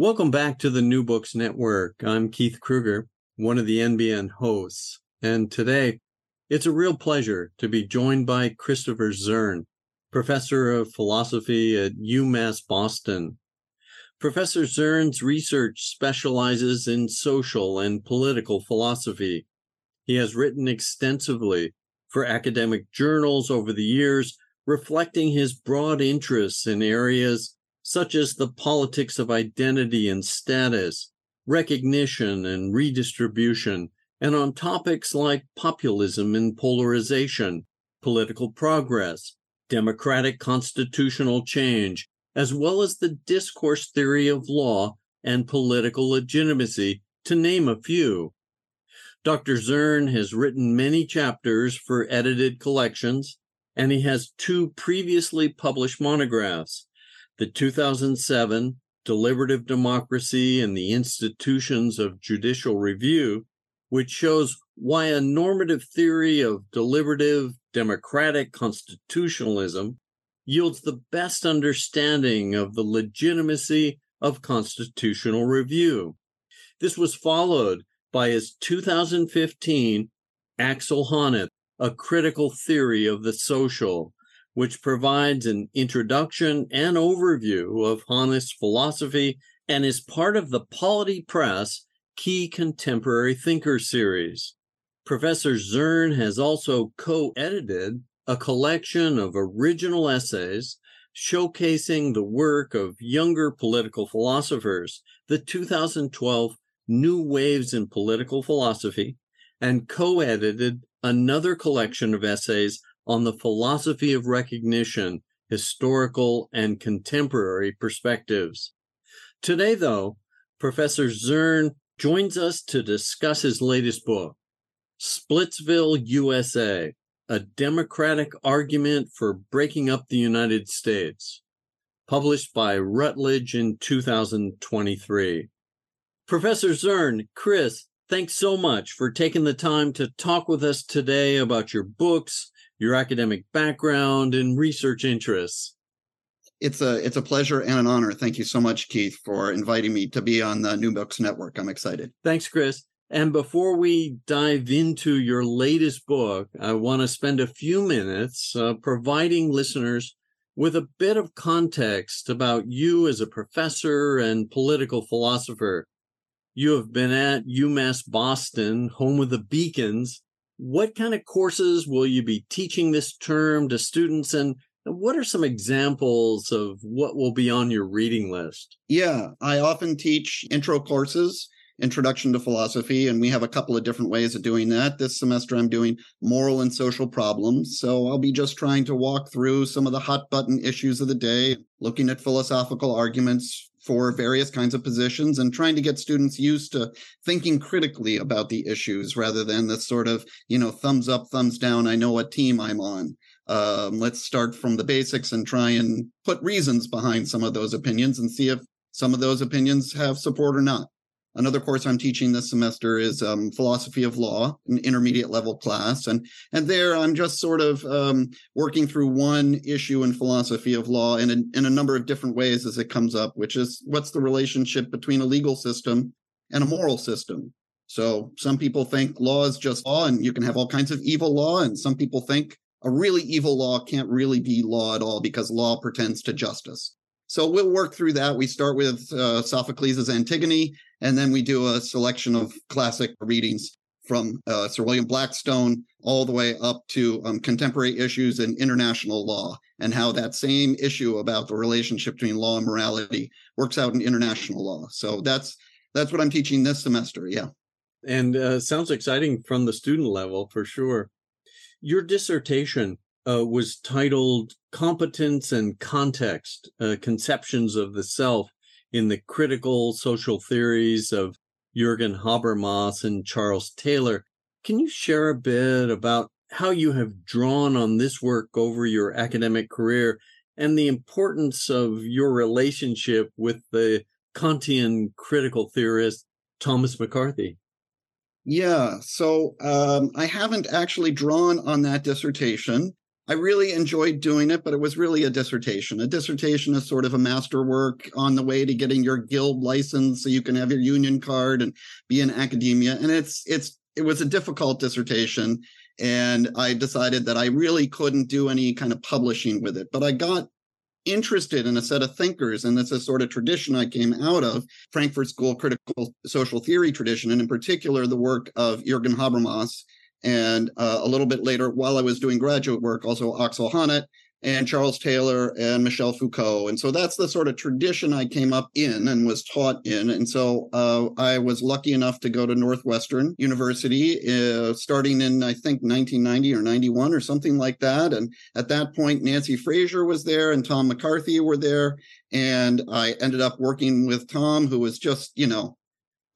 Welcome back to the New Books Network. I'm Keith Kruger, one of the NBN hosts, and today it's a real pleasure to be joined by Christopher Zurn, professor of philosophy at UMass Boston. Professor Zurn's research specializes in social and political philosophy. He has written extensively for academic journals over the years, reflecting his broad interests in areas such as the politics of identity and status, recognition and redistribution, and on topics like populism and polarization, political progress, democratic constitutional change, as well as the discourse theory of law and political legitimacy, to name a few. Dr. Zurn has written many chapters for edited collections, and he has two previously published monographs the 2007 Deliberative Democracy and the Institutions of Judicial Review, which shows why a normative theory of deliberative democratic constitutionalism yields the best understanding of the legitimacy of constitutional review. This was followed by his 2015 Axel Honneth, A Critical Theory of the Social, which provides an introduction and overview of Honneth's philosophy and is part of the Polity Press Key Contemporary Thinker series. Professor Zurn has also co edited a collection of original essays showcasing the work of younger political philosophers, the 2012 New Waves in Political Philosophy, and co edited another collection of essays on the philosophy of recognition, historical and contemporary perspectives. Today, though, Professor Zurn joins us to discuss his latest book, Splitsville, USA A Democratic Argument for Breaking Up the United States, published by Routledge in 2023. Professor Zurn, Chris, thanks so much for taking the time to talk with us today about your books your academic background and research interests. It's a it's a pleasure and an honor. Thank you so much, Keith, for inviting me to be on the New Books Network. I'm excited. Thanks, Chris. And before we dive into your latest book, I want to spend a few minutes uh, providing listeners with a bit of context about you as a professor and political philosopher. You have been at UMass Boston, home of the Beacons, what kind of courses will you be teaching this term to students and what are some examples of what will be on your reading list? Yeah, I often teach intro courses, introduction to philosophy, and we have a couple of different ways of doing that. This semester, I'm doing moral and social problems. So I'll be just trying to walk through some of the hot button issues of the day, looking at philosophical arguments for various kinds of positions and trying to get students used to thinking critically about the issues rather than the sort of, you know, thumbs up, thumbs down, I know what team I'm on. Um, let's start from the basics and try and put reasons behind some of those opinions and see if some of those opinions have support or not. Another course I'm teaching this semester is um, philosophy of law, an intermediate level class, and and there I'm just sort of um, working through one issue in philosophy of law in a, in a number of different ways as it comes up, which is what's the relationship between a legal system and a moral system. So some people think law is just law, and you can have all kinds of evil law, and some people think a really evil law can't really be law at all because law pretends to justice. So we'll work through that. We start with uh, Sophocles' Antigone, and then we do a selection of classic readings from uh, Sir William Blackstone all the way up to um, contemporary issues in international law and how that same issue about the relationship between law and morality works out in international law. So that's that's what I'm teaching this semester. Yeah, and uh, sounds exciting from the student level for sure. Your dissertation uh, was titled "Competence and Context: uh, Conceptions of the Self in the Critical Social Theories of Jürgen Habermas and Charles Taylor. Can you share a bit about how you have drawn on this work over your academic career and the importance of your relationship with the Kantian critical theorist Thomas McCarthy? Yeah, so um, I haven't actually drawn on that dissertation. I really enjoyed doing it, but it was really a dissertation. A dissertation is sort of a masterwork on the way to getting your guild license so you can have your union card and be in academia. And it's it's it was a difficult dissertation. And I decided that I really couldn't do any kind of publishing with it. But I got interested in a set of thinkers, and that's a sort of tradition I came out of Frankfurt School critical social theory tradition, and in particular the work of Jürgen Habermas and uh, a little bit later, while I was doing graduate work, also Axel Honneth and Charles Taylor and Michel Foucault. And so that's the sort of tradition I came up in and was taught in. And so uh, I was lucky enough to go to Northwestern University uh, starting in, I think, 1990 or 91 or something like that. And at that point, Nancy Fraser was there and Tom McCarthy were there. And I ended up working with Tom, who was just, you know,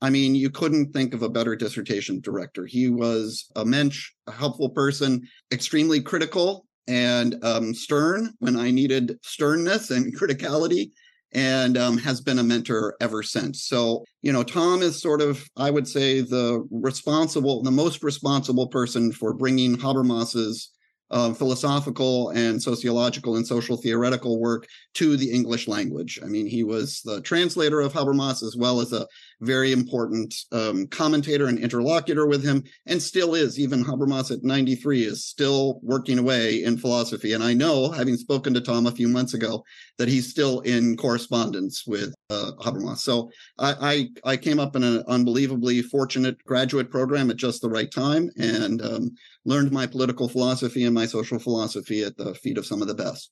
I mean, you couldn't think of a better dissertation director. He was a mensch, a helpful person, extremely critical and um, stern when I needed sternness and criticality, and um, has been a mentor ever since. So, you know, Tom is sort of, I would say, the responsible, the most responsible person for bringing Habermas's uh, philosophical and sociological and social theoretical work to the English language. I mean, he was the translator of Habermas as well as a very important um, commentator and interlocutor with him, and still is. Even Habermas at 93 is still working away in philosophy. And I know, having spoken to Tom a few months ago, that he's still in correspondence with uh, Habermas. So I, I, I came up in an unbelievably fortunate graduate program at just the right time, and um, learned my political philosophy and my social philosophy at the feet of some of the best.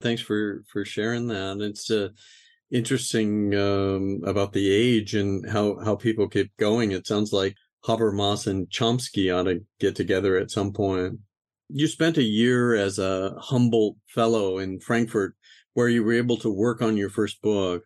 Thanks for for sharing that. It's uh, interesting um, about the age and how how people keep going. It sounds like Habermas and Chomsky ought to get together at some point. You spent a year as a Humboldt Fellow in Frankfurt, where you were able to work on your first book.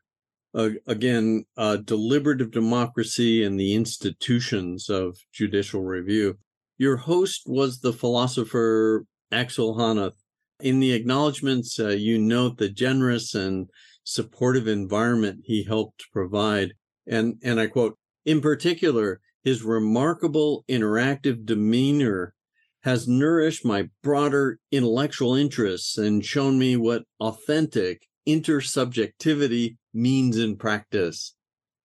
Uh, again, uh, deliberative democracy and the institutions of judicial review. Your host was the philosopher Axel Honneth. In the acknowledgments, uh, you note the generous and supportive environment he helped provide. And, and I quote, in particular, his remarkable interactive demeanor has nourished my broader intellectual interests and shown me what authentic intersubjectivity means in practice.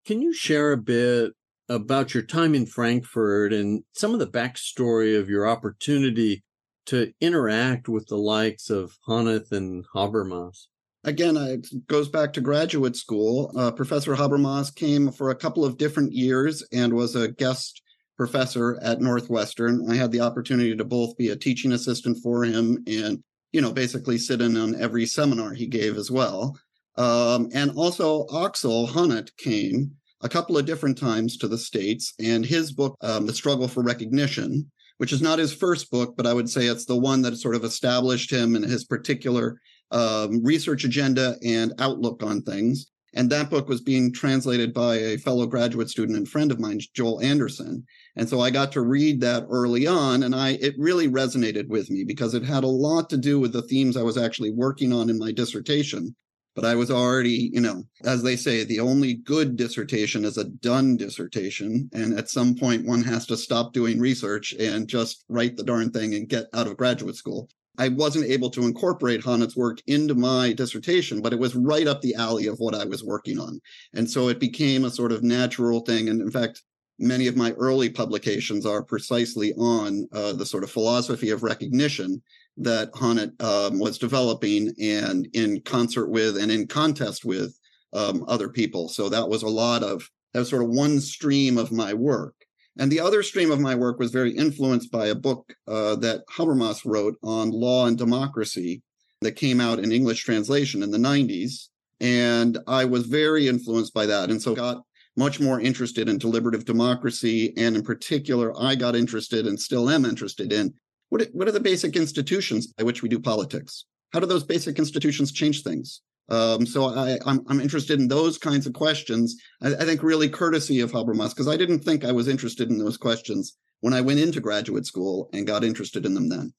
Can you share a bit about your time in Frankfurt and some of the backstory of your opportunity to interact with the likes of Honneth and Habermas? Again, it goes back to graduate school. Uh, professor Habermas came for a couple of different years and was a guest professor at Northwestern. I had the opportunity to both be a teaching assistant for him and, you know, basically sit in on every seminar he gave as well. Um, and also Axel Honneth came a couple of different times to the States. And his book, um, The Struggle for Recognition, which is not his first book, but I would say it's the one that sort of established him and his particular um, research agenda and outlook on things. And that book was being translated by a fellow graduate student and friend of mine, Joel Anderson. And so I got to read that early on, and I it really resonated with me because it had a lot to do with the themes I was actually working on in my dissertation but I was already, you know, as they say, the only good dissertation is a done dissertation. And at some point, one has to stop doing research and just write the darn thing and get out of graduate school. I wasn't able to incorporate Honneth's work into my dissertation, but it was right up the alley of what I was working on. And so it became a sort of natural thing. And in fact, many of my early publications are precisely on uh, the sort of philosophy of recognition that Honneth um, was developing and in concert with and in contest with um, other people. So that was a lot of that was sort of one stream of my work. And the other stream of my work was very influenced by a book uh, that Habermas wrote on law and democracy that came out in English translation in the 90s. And I was very influenced by that. And so got much more interested in deliberative democracy. And in particular, I got interested and still am interested in what, what are the basic institutions by which we do politics? How do those basic institutions change things? Um, so I, am I'm, I'm interested in those kinds of questions. I, I think really courtesy of Habermas, because I didn't think I was interested in those questions when I went into graduate school and got interested in them then.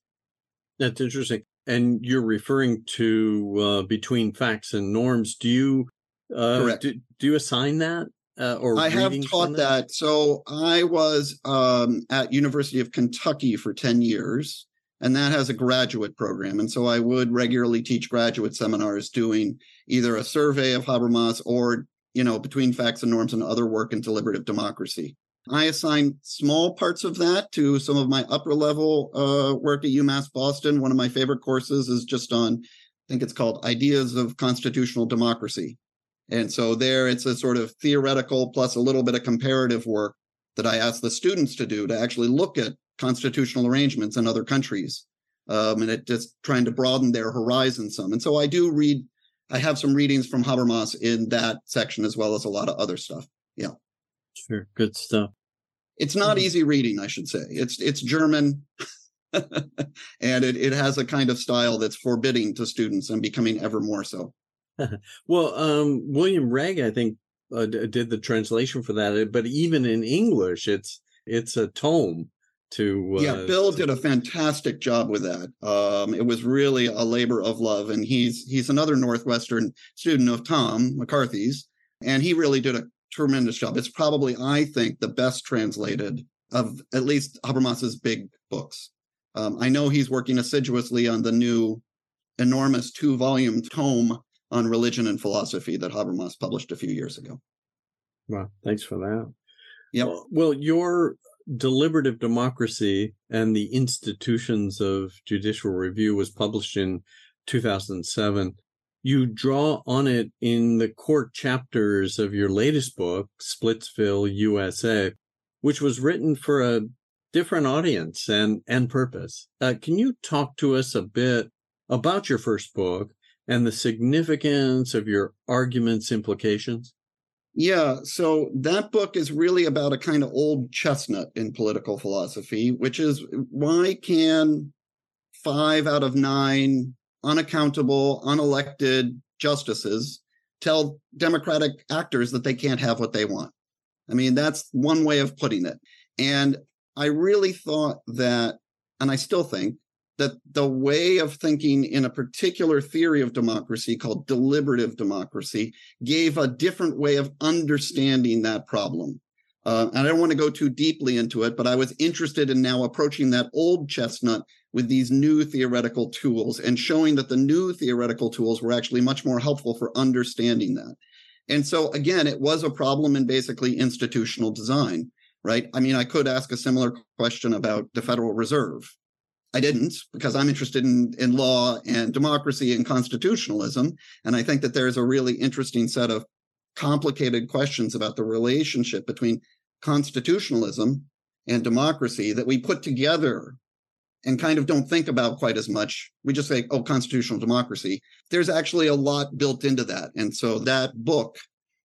That's interesting. And you're referring to uh, between facts and norms. Do you uh, Correct. Do, do you assign that? Uh, or I have taught that? that? So I was um, at University of Kentucky for 10 years and that has a graduate program. And so I would regularly teach graduate seminars doing either a survey of Habermas or, you know, between facts and norms and other work in deliberative democracy. I assign small parts of that to some of my upper level uh, work at UMass Boston. One of my favorite courses is just on, I think it's called Ideas of Constitutional Democracy. And so there it's a sort of theoretical plus a little bit of comparative work that I ask the students to do to actually look at constitutional arrangements in other countries. Um, and it just trying to broaden their horizon some. And so I do read, I have some readings from Habermas in that section as well as a lot of other stuff. Yeah. Sure. Good stuff. It's not mm-hmm. easy reading, I should say. It's it's German. and it, it has a kind of style that's forbidding to students and becoming ever more so. well, um, William Rehg, I think, uh, did the translation for that. But even in English, it's it's a tome to uh, yeah bill did a fantastic job with that. Um, it was really a labor of love and he's he's another northwestern student of tom mccarthy's and he really did a tremendous job. It's probably i think the best translated of at least habermas's big books. Um, i know he's working assiduously on the new enormous two volume tome on religion and philosophy that habermas published a few years ago. Wow thanks for that. Yeah well, well your deliberative democracy and the institutions of judicial review was published in 2007 you draw on it in the court chapters of your latest book splitsville usa which was written for a different audience and and purpose. Uh, can you talk to us a bit about your first book and the significance of your arguments implications yeah, so that book is really about a kind of old chestnut in political philosophy, which is why can five out of nine unaccountable, unelected justices tell Democratic actors that they can't have what they want? I mean, that's one way of putting it. And I really thought that, and I still think that the way of thinking in a particular theory of democracy called deliberative democracy gave a different way of understanding that problem. Uh, and I don't want to go too deeply into it, but I was interested in now approaching that old chestnut with these new theoretical tools and showing that the new theoretical tools were actually much more helpful for understanding that. And so, again, it was a problem in basically institutional design, right? I mean, I could ask a similar question about the Federal Reserve I didn't because I'm interested in, in law and democracy and constitutionalism. And I think that there's a really interesting set of complicated questions about the relationship between constitutionalism and democracy that we put together and kind of don't think about quite as much. We just say, oh, constitutional democracy. There's actually a lot built into that. And so that book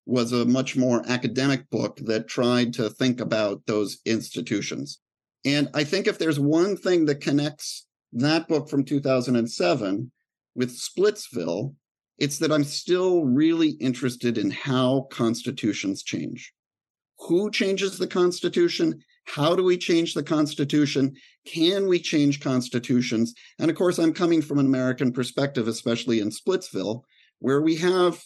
was a much more academic book that tried to think about those institutions. And I think if there's one thing that connects that book from 2007 with Splitsville, it's that I'm still really interested in how constitutions change. Who changes the Constitution? How do we change the Constitution? Can we change constitutions? And of course, I'm coming from an American perspective, especially in Splitsville, where we have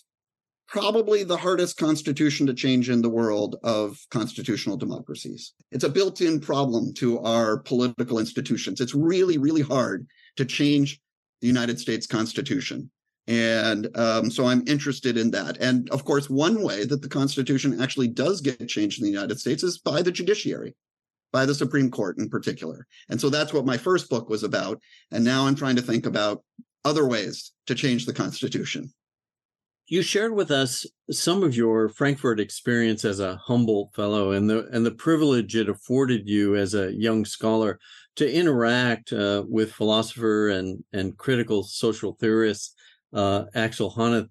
probably the hardest constitution to change in the world of constitutional democracies. It's a built in problem to our political institutions. It's really, really hard to change the United States Constitution. And um, so I'm interested in that. And of course, one way that the Constitution actually does get changed in the United States is by the judiciary. by the Supreme Court in particular. And so that's what my first book was about. And now I'm trying to think about other ways to change the Constitution. You shared with us some of your Frankfurt experience as a Humboldt Fellow and the and the privilege it afforded you as a young scholar to interact uh, with philosopher and and critical social theorist uh, Axel Honneth.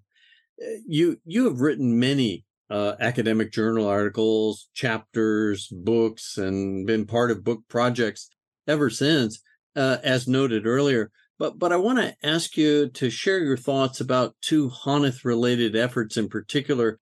You you have written many uh, academic journal articles, chapters, books, and been part of book projects ever since, uh, as noted earlier. But but I want to ask you to share your thoughts about two Honneth related efforts in particular.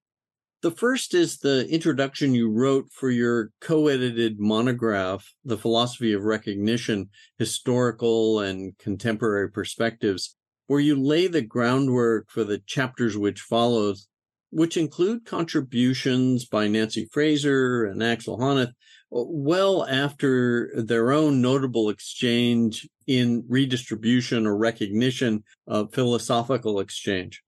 The first is the introduction you wrote for your co-edited monograph, The Philosophy of Recognition: Historical and Contemporary Perspectives, where you lay the groundwork for the chapters which follows, which include contributions by Nancy Fraser and Axel Honneth well after their own notable exchange in redistribution or recognition of philosophical exchange.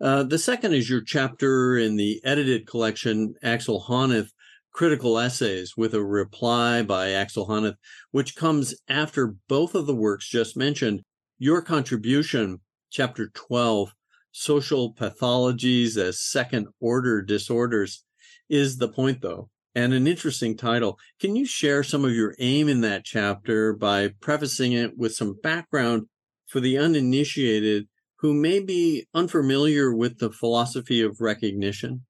Uh, the second is your chapter in the edited collection, Axel Honneth Critical Essays, with a reply by Axel Honneth, which comes after both of the works just mentioned. Your contribution, chapter 12, Social Pathologies as Second Order Disorders, is the point, though and an interesting title. Can you share some of your aim in that chapter by prefacing it with some background for the uninitiated who may be unfamiliar with the philosophy of recognition?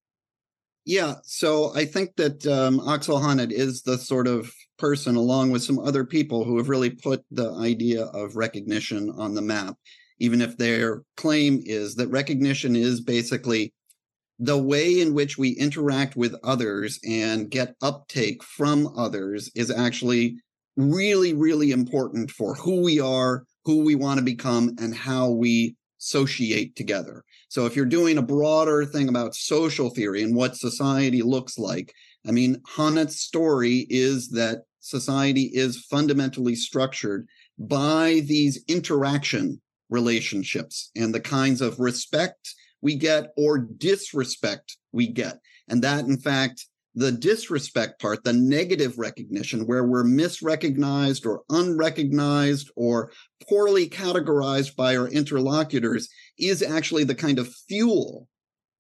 Yeah, so I think that um, Axel Honneth is the sort of person, along with some other people, who have really put the idea of recognition on the map, even if their claim is that recognition is basically the way in which we interact with others and get uptake from others is actually really, really important for who we are, who we want to become, and how we associate together. So if you're doing a broader thing about social theory and what society looks like, I mean, Honneth's story is that society is fundamentally structured by these interaction relationships and the kinds of respect we get or disrespect we get. And that, in fact, the disrespect part, the negative recognition, where we're misrecognized or unrecognized or poorly categorized by our interlocutors, is actually the kind of fuel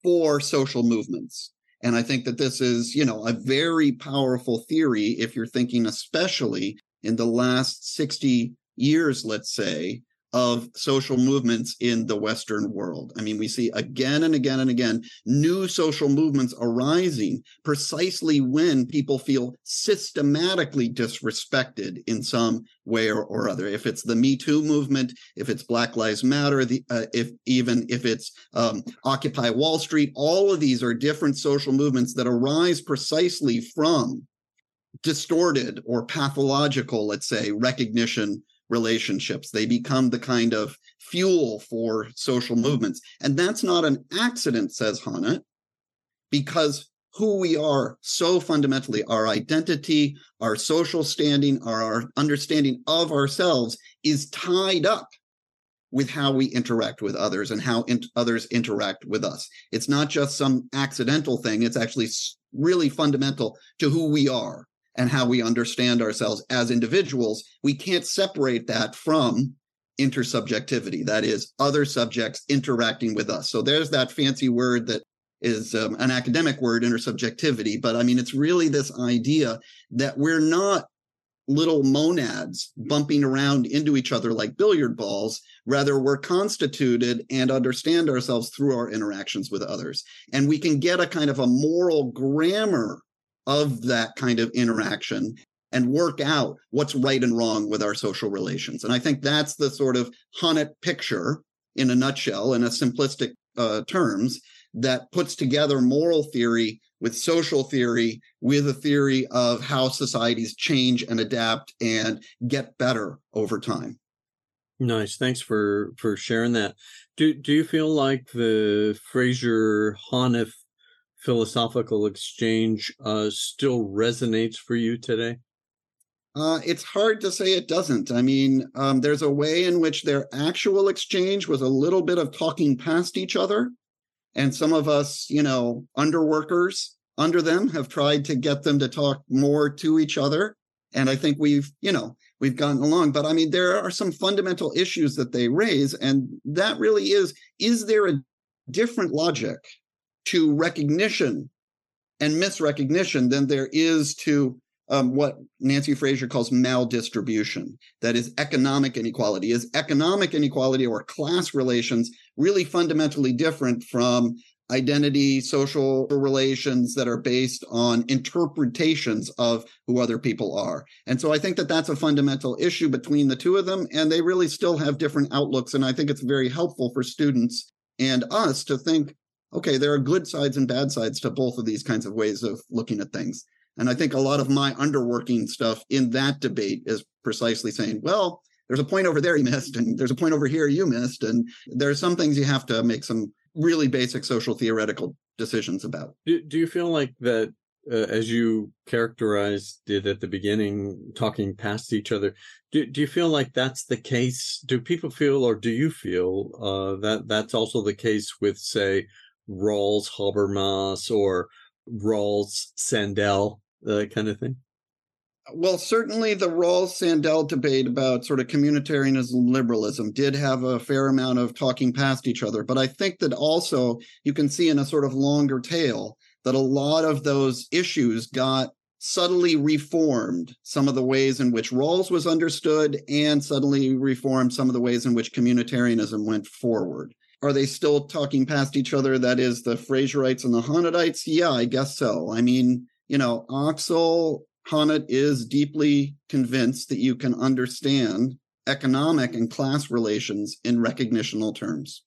for social movements. And I think that this is, you know, a very powerful theory if you're thinking, especially in the last 60 years, let's say, of social movements in the Western world. I mean, we see again and again and again new social movements arising precisely when people feel systematically disrespected in some way or, or other. If it's the Me Too movement, if it's Black Lives Matter, the, uh, if even if it's um, Occupy Wall Street, all of these are different social movements that arise precisely from distorted or pathological, let's say, recognition relationships. They become the kind of fuel for social movements. And that's not an accident, says Honneth, because who we are so fundamentally, our identity, our social standing, our, understanding of ourselves is tied up with how we interact with others and how in- others interact with us. It's not just some accidental thing, it's actually really fundamental to who we are and how we understand ourselves as individuals, we can't separate that from intersubjectivity. That is, other subjects interacting with us. So there's that fancy word that is um, an academic word, intersubjectivity. But I mean, it's really this idea that we're not little monads bumping around into each other like billiard balls. Rather, we're constituted and understand ourselves through our interactions with others. And we can get a kind of a moral grammar of that kind of interaction and work out what's right and wrong with our social relations. And I think that's the sort of Honneth picture in a nutshell, in a simplistic uh, terms, that puts together moral theory with social theory, with a theory of how societies change and adapt and get better over time. Nice. Thanks for for sharing that. Do do you feel like the Fraser Honneth philosophical exchange uh, still resonates for you today? Uh, it's hard to say it doesn't. I mean, um, there's a way in which their actual exchange was a little bit of talking past each other. And some of us, you know, underworkers under them have tried to get them to talk more to each other. And I think we've, you know, we've gotten along. But I mean, there are some fundamental issues that they raise. And that really is is there a different logic to recognition and misrecognition than there is to um, what Nancy Fraser calls maldistribution. That is economic inequality. Is economic inequality or class relations really fundamentally different from identity, social relations that are based on interpretations of who other people are. And so I think that that's a fundamental issue between the two of them. And they really still have different outlooks. And I think it's very helpful for students and us to think okay, there are good sides and bad sides to both of these kinds of ways of looking at things. And I think a lot of my underworking stuff in that debate is precisely saying, well, there's a point over there you missed, and there's a point over here you missed. And there are some things you have to make some really basic social theoretical decisions about. Do, do you feel like that, uh, as you characterized it at the beginning, talking past each other, do, do you feel like that's the case? Do people feel, or do you feel uh, that that's also the case with, say, Rawls Habermas or Rawls Sandel uh, kind of thing? Well, certainly the Rawls Sandel debate about sort of communitarianism and liberalism did have a fair amount of talking past each other. But I think that also you can see in a sort of longer tail that a lot of those issues got subtly reformed some of the ways in which Rawls was understood and suddenly reformed some of the ways in which communitarianism went forward. Are they still talking past each other? That is the Fraserites and the Honnetites? Yeah, I guess so. I mean, you know, Axel Honneth is deeply convinced that you can understand economic and class relations in recognitional terms.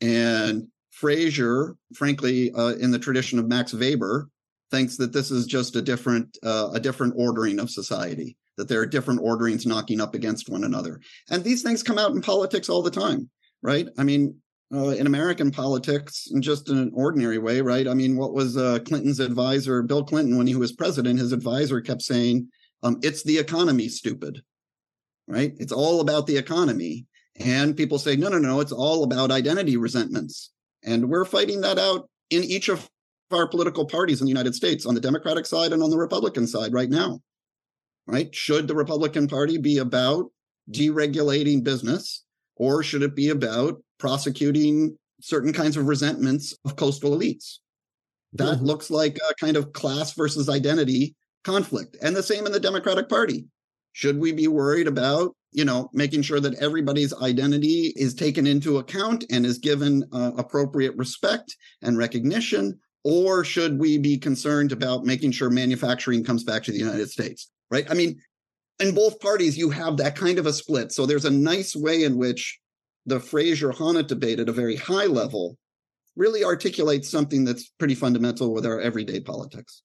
And Fraser, frankly, uh, in the tradition of Max Weber, thinks that this is just a different uh, a different ordering of society that there are different orderings knocking up against one another and these things come out in politics all the time right i mean uh, in American politics in just an ordinary way, right? I mean, what was uh, Clinton's advisor, Bill Clinton, when he was president? His advisor kept saying, um, "It's the economy, stupid." Right? It's all about the economy, and people say, "No, no, no! It's all about identity resentments," and we're fighting that out in each of our political parties in the United States, on the Democratic side and on the Republican side, right now. Right? Should the Republican Party be about deregulating business, or should it be about prosecuting certain kinds of resentments of coastal elites. That mm-hmm. looks like a kind of class versus identity conflict. And the same in the Democratic Party. Should we be worried about, you know, making sure that everybody's identity is taken into account and is given uh, appropriate respect and recognition? Or should we be concerned about making sure manufacturing comes back to the United States? Right. I mean, in both parties, you have that kind of a split. So there's a nice way in which the Fraser Honneth debate at a very high level really articulates something that's pretty fundamental with our everyday politics.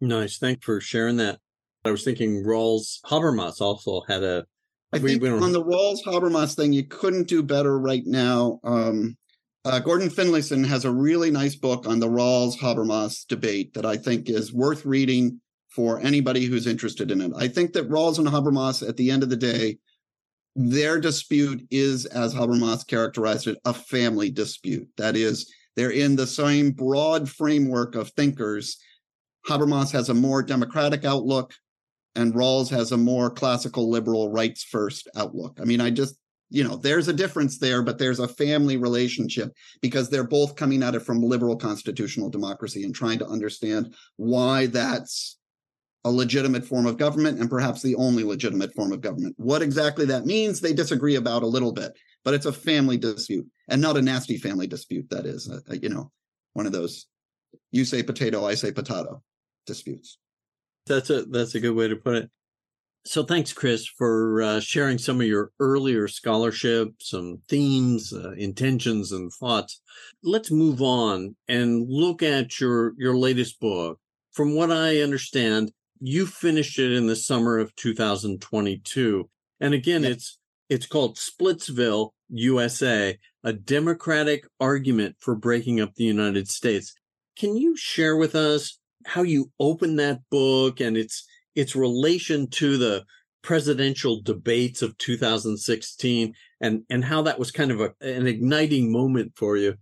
Nice. Thanks for sharing that. I was thinking Rawls Habermas also had a. I think we, we on the Rawls Habermas thing, you couldn't do better right now. Um, uh, Gordon Finlayson has a really nice book on the Rawls Habermas debate that I think is worth reading for anybody who's interested in it. I think that Rawls and Habermas, at the end of the day, their dispute is, as Habermas characterized it, a family dispute. That is, they're in the same broad framework of thinkers. Habermas has a more democratic outlook, and Rawls has a more classical liberal rights first outlook. I mean, I just, you know, there's a difference there, but there's a family relationship because they're both coming at it from liberal constitutional democracy and trying to understand why that's a legitimate form of government and perhaps the only legitimate form of government. What exactly that means, they disagree about a little bit, but it's a family dispute and not a nasty family dispute. That is, uh, uh, you know, one of those you say potato, I say potato disputes. That's a that's a good way to put it. So thanks, Chris, for uh, sharing some of your earlier scholarship, some themes, uh, intentions, and thoughts. Let's move on and look at your your latest book. From what I understand, you finished it in the summer of 2022 and again yep. it's it's called splitsville usa a democratic argument for breaking up the united states. Can you share with us how you opened that book and its its relation to the presidential debates of 2016 and and how that was kind of a, an igniting moment for you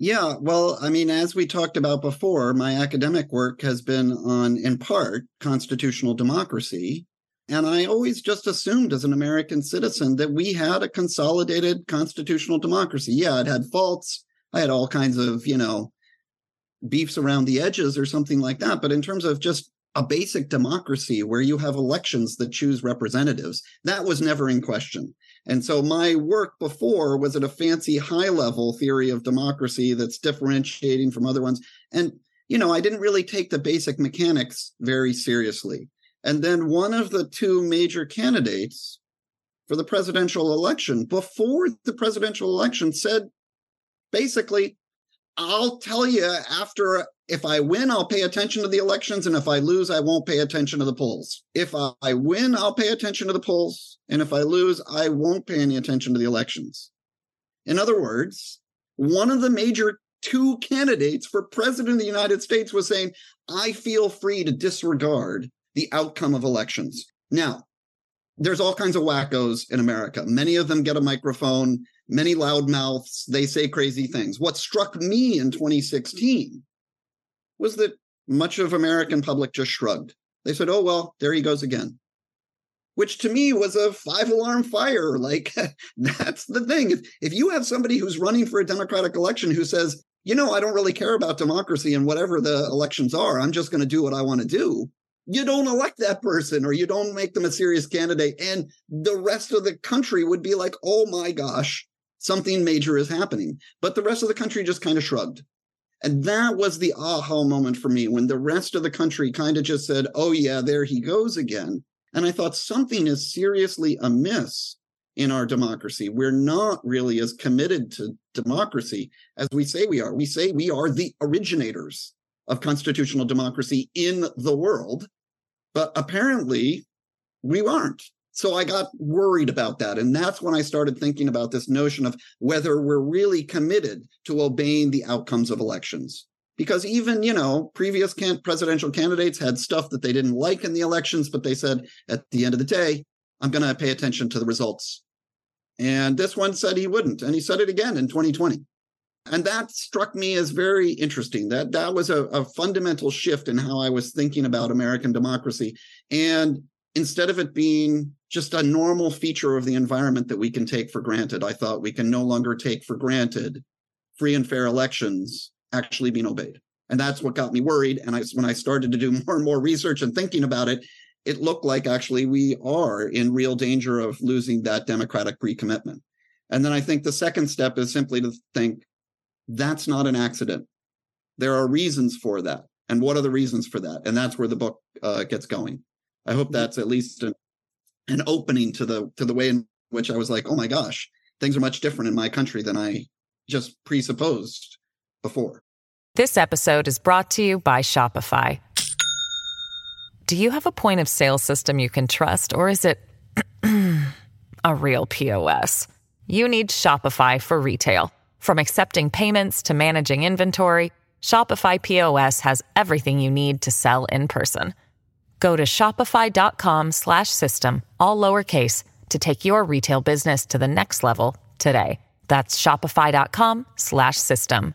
Yeah, well, I mean, as we talked about before, my academic work has been on, in part, constitutional democracy. And I always just assumed as an American citizen that we had a consolidated constitutional democracy. Yeah, it had faults. I had all kinds of, you know, beefs around the edges or something like that. But in terms of just a basic democracy where you have elections that choose representatives, that was never in question. And so my work before was at a fancy high level theory of democracy that's differentiating from other ones. And, you know, I didn't really take the basic mechanics very seriously. And then one of the two major candidates for the presidential election before the presidential election said basically, I'll tell you after if I win, I'll pay attention to the elections. And if I lose, I won't pay attention to the polls. If I win, I'll pay attention to the polls. And if I lose, I won't pay any attention to the elections. In other words, one of the major two candidates for president of the United States was saying, I feel free to disregard the outcome of elections. Now, there's all kinds of wackos in America. Many of them get a microphone, many loudmouths, they say crazy things. What struck me in 2016 was that much of American public just shrugged. They said, "Oh well, there he goes again." Which to me was a five alarm fire. Like that's the thing. If if you have somebody who's running for a democratic election who says, "You know, I don't really care about democracy and whatever the elections are. I'm just going to do what I want to do." You don't elect that person or you don't make them a serious candidate. And the rest of the country would be like, oh my gosh, something major is happening. But the rest of the country just kind of shrugged. And that was the aha moment for me when the rest of the country kind of just said, oh, yeah, there he goes again. And I thought something is seriously amiss in our democracy. We're not really as committed to democracy as we say we are. We say we are the originators of constitutional democracy in the world. But apparently, we aren't. So I got worried about that. And that's when I started thinking about this notion of whether we're really committed to obeying the outcomes of elections. Because even, you know, previous can- presidential candidates had stuff that they didn't like in the elections, but they said at the end of the day, I'm going to pay attention to the results. And this one said he wouldn't. And he said it again in 2020 and that struck me as very interesting. That that was a, a, fundamental shift in how i was thinking about american democracy. And instead of it being just a normal feature of the environment that we can take for granted i thought we can no longer take for granted free and fair elections actually being obeyed. And that's what got me worried. And I, when i started to do more and more research and thinking about it it looked like actually we are in real danger of losing that democratic pre-commitment. And then i think the second step is simply to think that's not an accident. There are reasons for that. And what are the reasons for that? And that's where the book uh, gets going. I hope that's at least an, an opening to the to the way in which I was like, oh my gosh, things are much different in my country than I just presupposed before. This episode is brought to you by Shopify. Do you have a point of sale system you can trust, or is it a real POS? You need Shopify for retail. From accepting payments to managing inventory, Shopify POS has everything you need to sell in person. Go to shopify.com/system all lowercase to take your retail business to the next level today. That's shopify.com/system.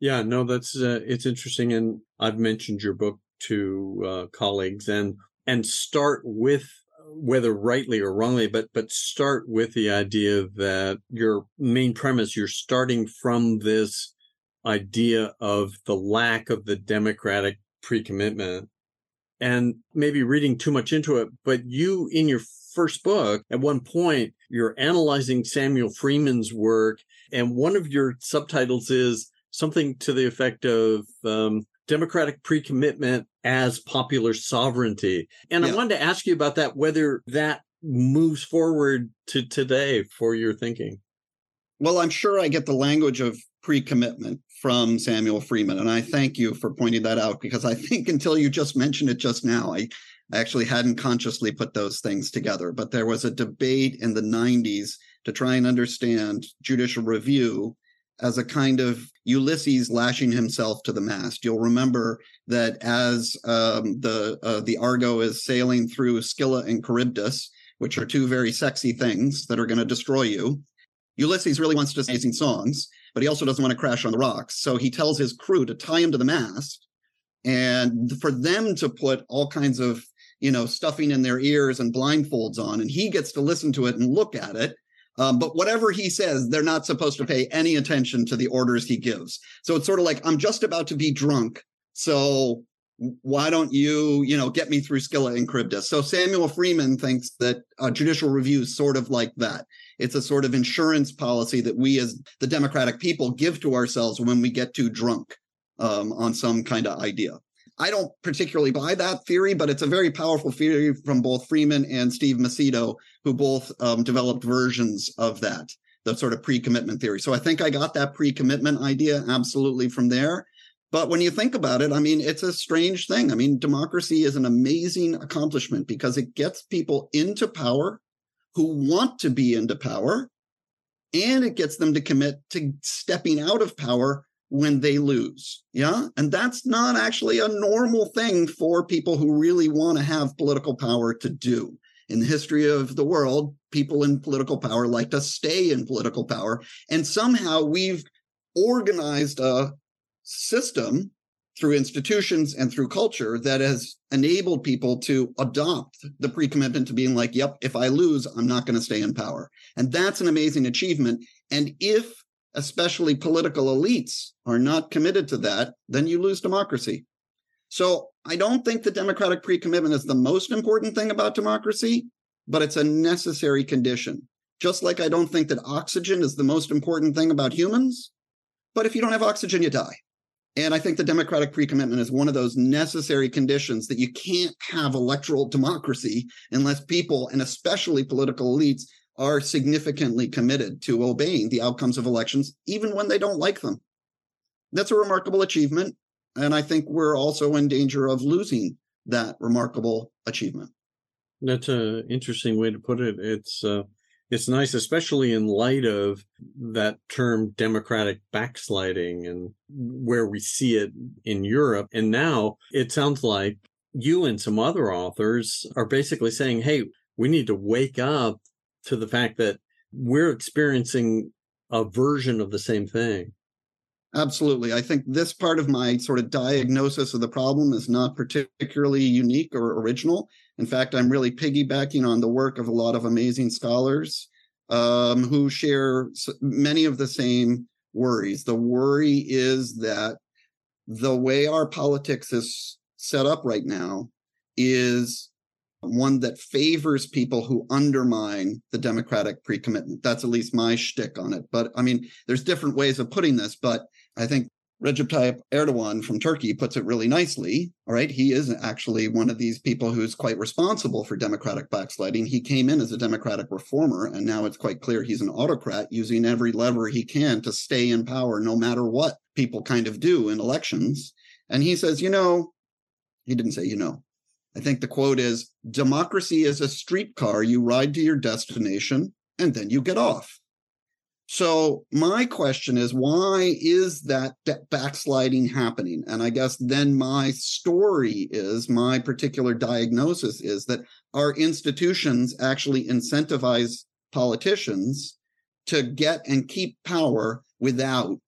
Yeah, no, that's uh, it's interesting, and I've mentioned your book to uh, colleagues, and and start with whether rightly or wrongly, but but start with the idea that your main premise, you're starting from this idea of the lack of the democratic pre-commitment and maybe reading too much into it. But you, in your first book, at one point, you're analyzing Samuel Freeman's work, and one of your subtitles is something to the effect of um, democratic pre-commitment as popular sovereignty. And yeah. I wanted to ask you about that, whether that moves forward to today for your thinking. Well, I'm sure I get the language of pre-commitment from Samuel Freeman. And I thank you for pointing that out because I think until you just mentioned it just now, I actually hadn't consciously put those things together. But there was a debate in the 90s to try and understand judicial review as a kind of Ulysses lashing himself to the mast. You'll remember that as um, the uh, the Argo is sailing through Scylla and Charybdis, which are two very sexy things that are going to destroy you. Ulysses really wants to sing songs, but he also doesn't want to crash on the rocks. So he tells his crew to tie him to the mast and for them to put all kinds of, you know, stuffing in their ears and blindfolds on. And he gets to listen to it and look at it. Um, but whatever he says, they're not supposed to pay any attention to the orders he gives. So it's sort of like, I'm just about to be drunk. So why don't you, you know, get me through Scylla and Charybdis? So Samuel Freeman thinks that uh, judicial review is sort of like that. It's a sort of insurance policy that we as the democratic people give to ourselves when we get too drunk um, on some kind of idea. I don't particularly buy that theory, but it's a very powerful theory from both Freeman and Steve Macedo, who both um, developed versions of that, the sort of pre commitment theory. So I think I got that pre commitment idea absolutely from there. But when you think about it, I mean, it's a strange thing. I mean, democracy is an amazing accomplishment because it gets people into power who want to be into power, and it gets them to commit to stepping out of power when they lose. Yeah. And that's not actually a normal thing for people who really want to have political power to do. In the history of the world, people in political power like to stay in political power. And somehow we've organized a system through institutions and through culture that has enabled people to adopt the pre-commitment to being like, yep, if I lose, I'm not going to stay in power. And that's an amazing achievement. And if especially political elites are not committed to that, then you lose democracy. So I don't think the democratic pre-commitment is the most important thing about democracy, but it's a necessary condition. Just like I don't think that oxygen is the most important thing about humans, but if you don't have oxygen, you die. And I think the democratic pre commitment is one of those necessary conditions that you can't have electoral democracy unless people, and especially political elites, are significantly committed to obeying the outcomes of elections, even when they don't like them. That's a remarkable achievement. And I think we're also in danger of losing that remarkable achievement. That's an interesting way to put it. It's uh, it's nice, especially in light of that term democratic backsliding and where we see it in Europe. And now it sounds like you and some other authors are basically saying, hey, we need to wake up to the fact that we're experiencing a version of the same thing. Absolutely. I think this part of my sort of diagnosis of the problem is not particularly unique or original. In fact, I'm really piggybacking on the work of a lot of amazing scholars um, who share many of the same worries. The worry is that the way our politics is set up right now is one that favors people who undermine the democratic pre-commitment. That's at least my shtick on it. But I mean, there's different ways of putting this, but I think Recep Tayyip Erdogan from Turkey puts it really nicely. All right. He is actually one of these people who's quite responsible for democratic backsliding. He came in as a democratic reformer, and now it's quite clear he's an autocrat using every lever he can to stay in power, no matter what people kind of do in elections. And he says, you know, he didn't say, you know, I think the quote is democracy is a streetcar. You ride to your destination and then you get off. So my question is, why is that backsliding happening? And I guess then my story is, my particular diagnosis is that our institutions actually incentivize politicians to get and keep power without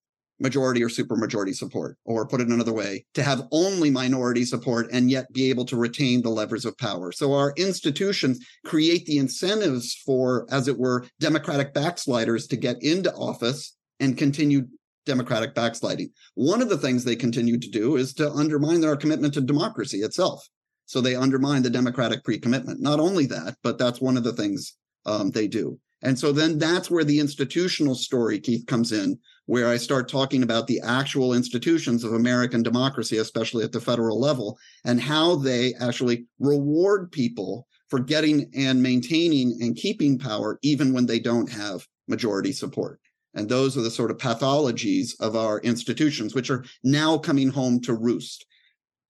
majority or supermajority support, or put it another way, to have only minority support and yet be able to retain the levers of power. So our institutions create the incentives for, as it were, democratic backsliders to get into office and continue democratic backsliding. One of the things they continue to do is to undermine their commitment to democracy itself. So they undermine the democratic pre-commitment. Not only that, but that's one of the things um, they do. And so then that's where the institutional story, Keith, comes in, where I start talking about the actual institutions of American democracy, especially at the federal level, and how they actually reward people for getting and maintaining and keeping power, even when they don't have majority support. And those are the sort of pathologies of our institutions, which are now coming home to roost.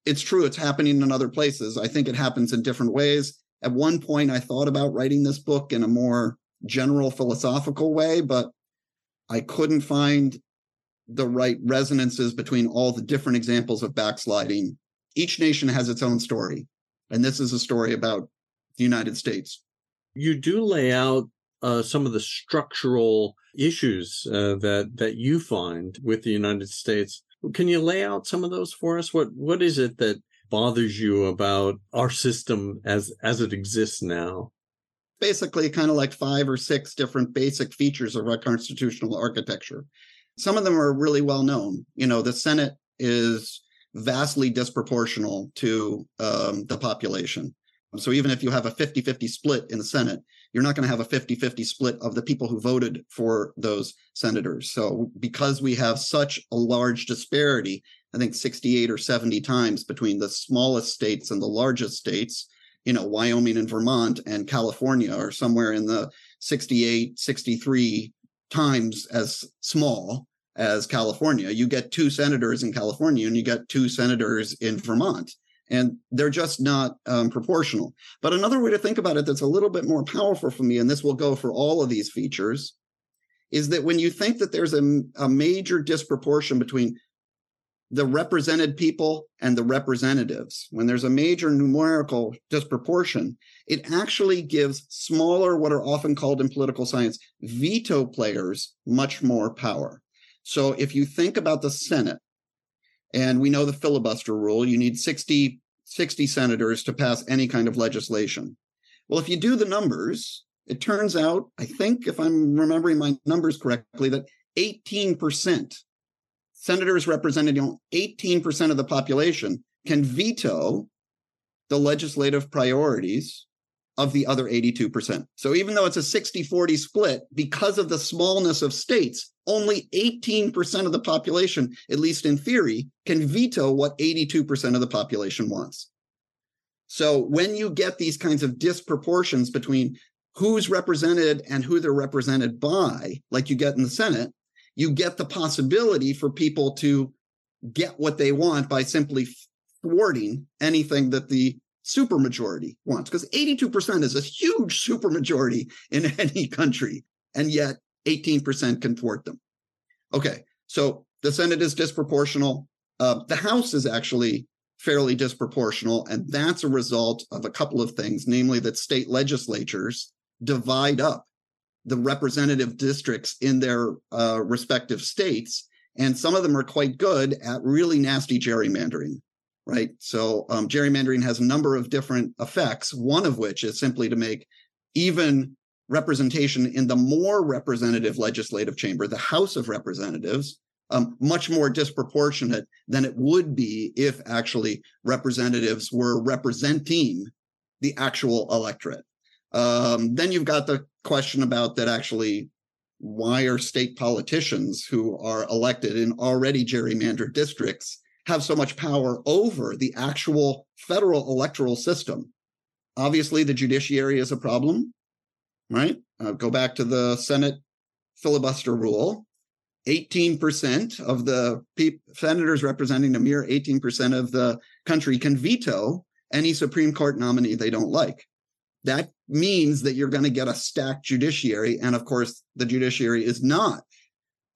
It's true, it's happening in other places. I think it happens in different ways. At one point, I thought about writing this book in a more general philosophical way, but I couldn't find the right resonances between all the different examples of backsliding. Each nation has its own story. And this is a story about the United States. You do lay out uh, some of the structural issues uh, that that you find with the United States. Can you lay out some of those for us? What what is it that bothers you about our system as as it exists now? Basically, kind of like five or six different basic features of our constitutional architecture. Some of them are really well known. You know, the Senate is vastly disproportional to um, the population. So even if you have a 50 50 split in the Senate, you're not going to have a 50 50 split of the people who voted for those senators. So because we have such a large disparity, I think 68 or 70 times between the smallest states and the largest states, you know, Wyoming and Vermont and California are somewhere in the 68, 63 times as small as California. You get two senators in California and you get two senators in Vermont and they're just not um, proportional. But another way to think about it that's a little bit more powerful for me, and this will go for all of these features, is that when you think that there's a, a major disproportion between the represented people and the representatives, when there's a major numerical disproportion, it actually gives smaller, what are often called in political science, veto players much more power. So if you think about the Senate, and we know the filibuster rule, you need 60 60 senators to pass any kind of legislation. Well, if you do the numbers, it turns out, I think, if I'm remembering my numbers correctly, that 18% senators representing 18% of the population can veto the legislative priorities of the other 82%. So even though it's a 60 40 split, because of the smallness of states, only 18% of the population, at least in theory, can veto what 82% of the population wants. So when you get these kinds of disproportions between who's represented and who they're represented by, like you get in the Senate, you get the possibility for people to get what they want by simply thwarting anything that the supermajority wants. Because 82% is a huge supermajority in any country. And yet 18% can thwart them. Okay, so the Senate is disproportional. Uh, the House is actually fairly disproportional, and that's a result of a couple of things, namely that state legislatures divide up the representative districts in their uh, respective states, and some of them are quite good at really nasty gerrymandering. Right. So um, gerrymandering has a number of different effects, one of which is simply to make even representation in the more representative legislative chamber, the House of Representatives, um, much more disproportionate than it would be if actually representatives were representing the actual electorate. Um, then you've got the question about that actually why are state politicians who are elected in already gerrymandered districts have so much power over the actual federal electoral system? Obviously, the judiciary is a problem right? Uh, go back to the Senate filibuster rule. 18% of the pe- senators representing a mere 18% of the country can veto any Supreme Court nominee they don't like. That means that you're going to get a stacked judiciary. And of course, the judiciary is not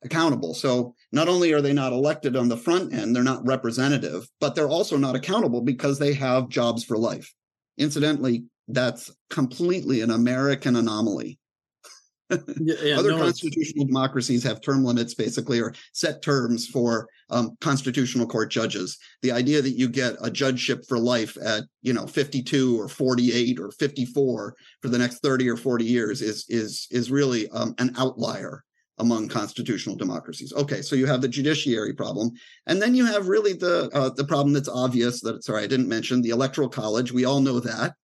accountable. So not only are they not elected on the front end, they're not representative, but they're also not accountable because they have jobs for life. Incidentally, that's completely an American anomaly. Yeah, yeah, Other no, constitutional democracies have term limits, basically, or set terms for um, constitutional court judges. The idea that you get a judgeship for life at you know 52 or 48 or 54 for the next 30 or 40 years is is is really um, an outlier among constitutional democracies. Okay, so you have the judiciary problem, and then you have really the uh, the problem that's obvious. That sorry, I didn't mention the electoral college. We all know that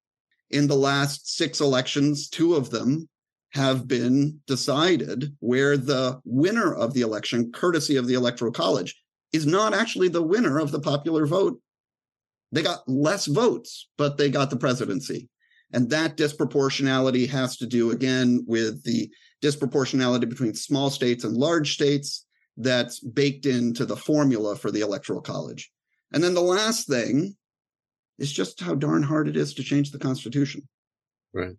in the last six elections, two of them have been decided where the winner of the election, courtesy of the Electoral College, is not actually the winner of the popular vote. They got less votes, but they got the presidency. And that disproportionality has to do again with the disproportionality between small states and large states that's baked into the formula for the Electoral College. And then the last thing is just how darn hard it is to change the Constitution. Right.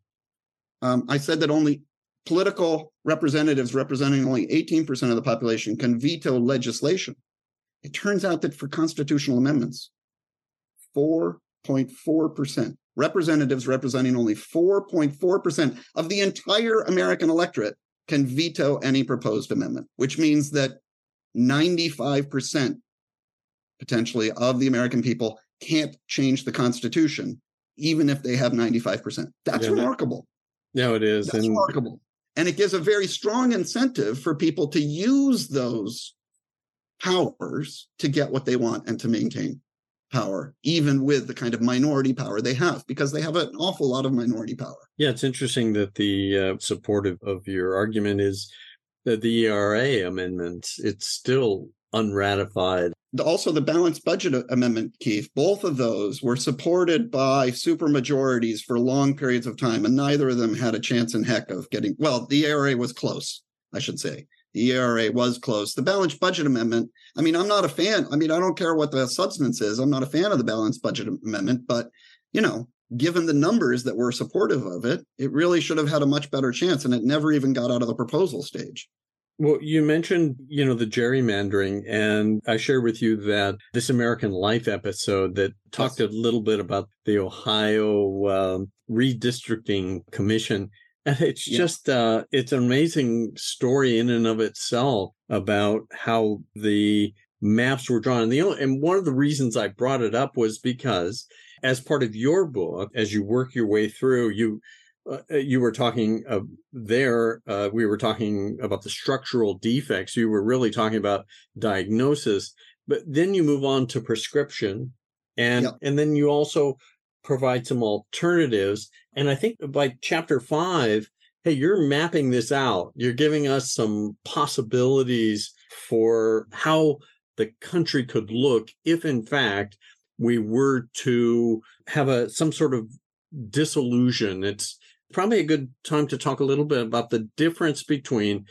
Um, I said that only political representatives representing only 18% of the population can veto legislation. It turns out that for constitutional amendments, 4.4% representatives representing only 4.4% of the entire American electorate can veto any proposed amendment, which means that 95% potentially of the American people can't change the Constitution, even if they have 95%. That's Yeah, remarkable. No, it is. That's and remarkable. And it gives a very strong incentive for people to use those powers to get what they want and to maintain power, even with the kind of minority power they have, because they have an awful lot of minority power. yeah, it's interesting that the uh, supportive of your argument is that the ERA amendments, it's still unratified. Also, the balanced budget amendment, Keith, both of those were supported by supermajorities for long periods of time, and neither of them had a chance in heck of getting. Well, the ERA was close, I should say. The ERA was close. The balanced budget amendment, I mean, I'm not a fan. I mean, I don't care what the substance is. I'm not a fan of the balanced budget amendment, but, you know, given the numbers that were supportive of it, it really should have had a much better chance, and it never even got out of the proposal stage. Well, you mentioned, you know, the gerrymandering, and I shared with you that this American Life episode that talked a little bit about the Ohio um, redistricting commission. And it's Yeah. just, uh, it's an amazing story in and of itself about how the maps were drawn. And the only, and one of the reasons I brought it up was because as part of your book, as you work your way through, you uh, you were talking uh, there uh, we were talking about the structural defects. You were really talking about diagnosis but then you move on to prescription and Yep. and then you also provide some alternatives and i think by chapter 5 hey you're mapping this out. You're giving us some possibilities for how the country could look if in fact we were to have a some sort of disillusion it's probably a good time to talk a little bit about the difference between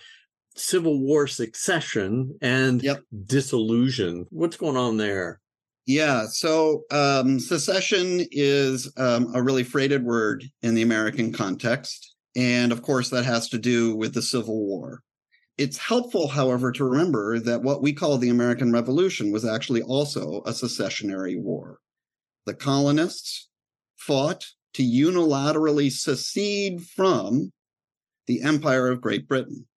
Civil War secession and Yep. disillusion. What's going on there? Yeah, so um, secession is um, a really freighted word in the American context. And of course, that has to do with the Civil War. It's helpful, however, to remember that what we call the American Revolution was actually also a secessionary war. The colonists fought to unilaterally secede from the Empire of Great Britain.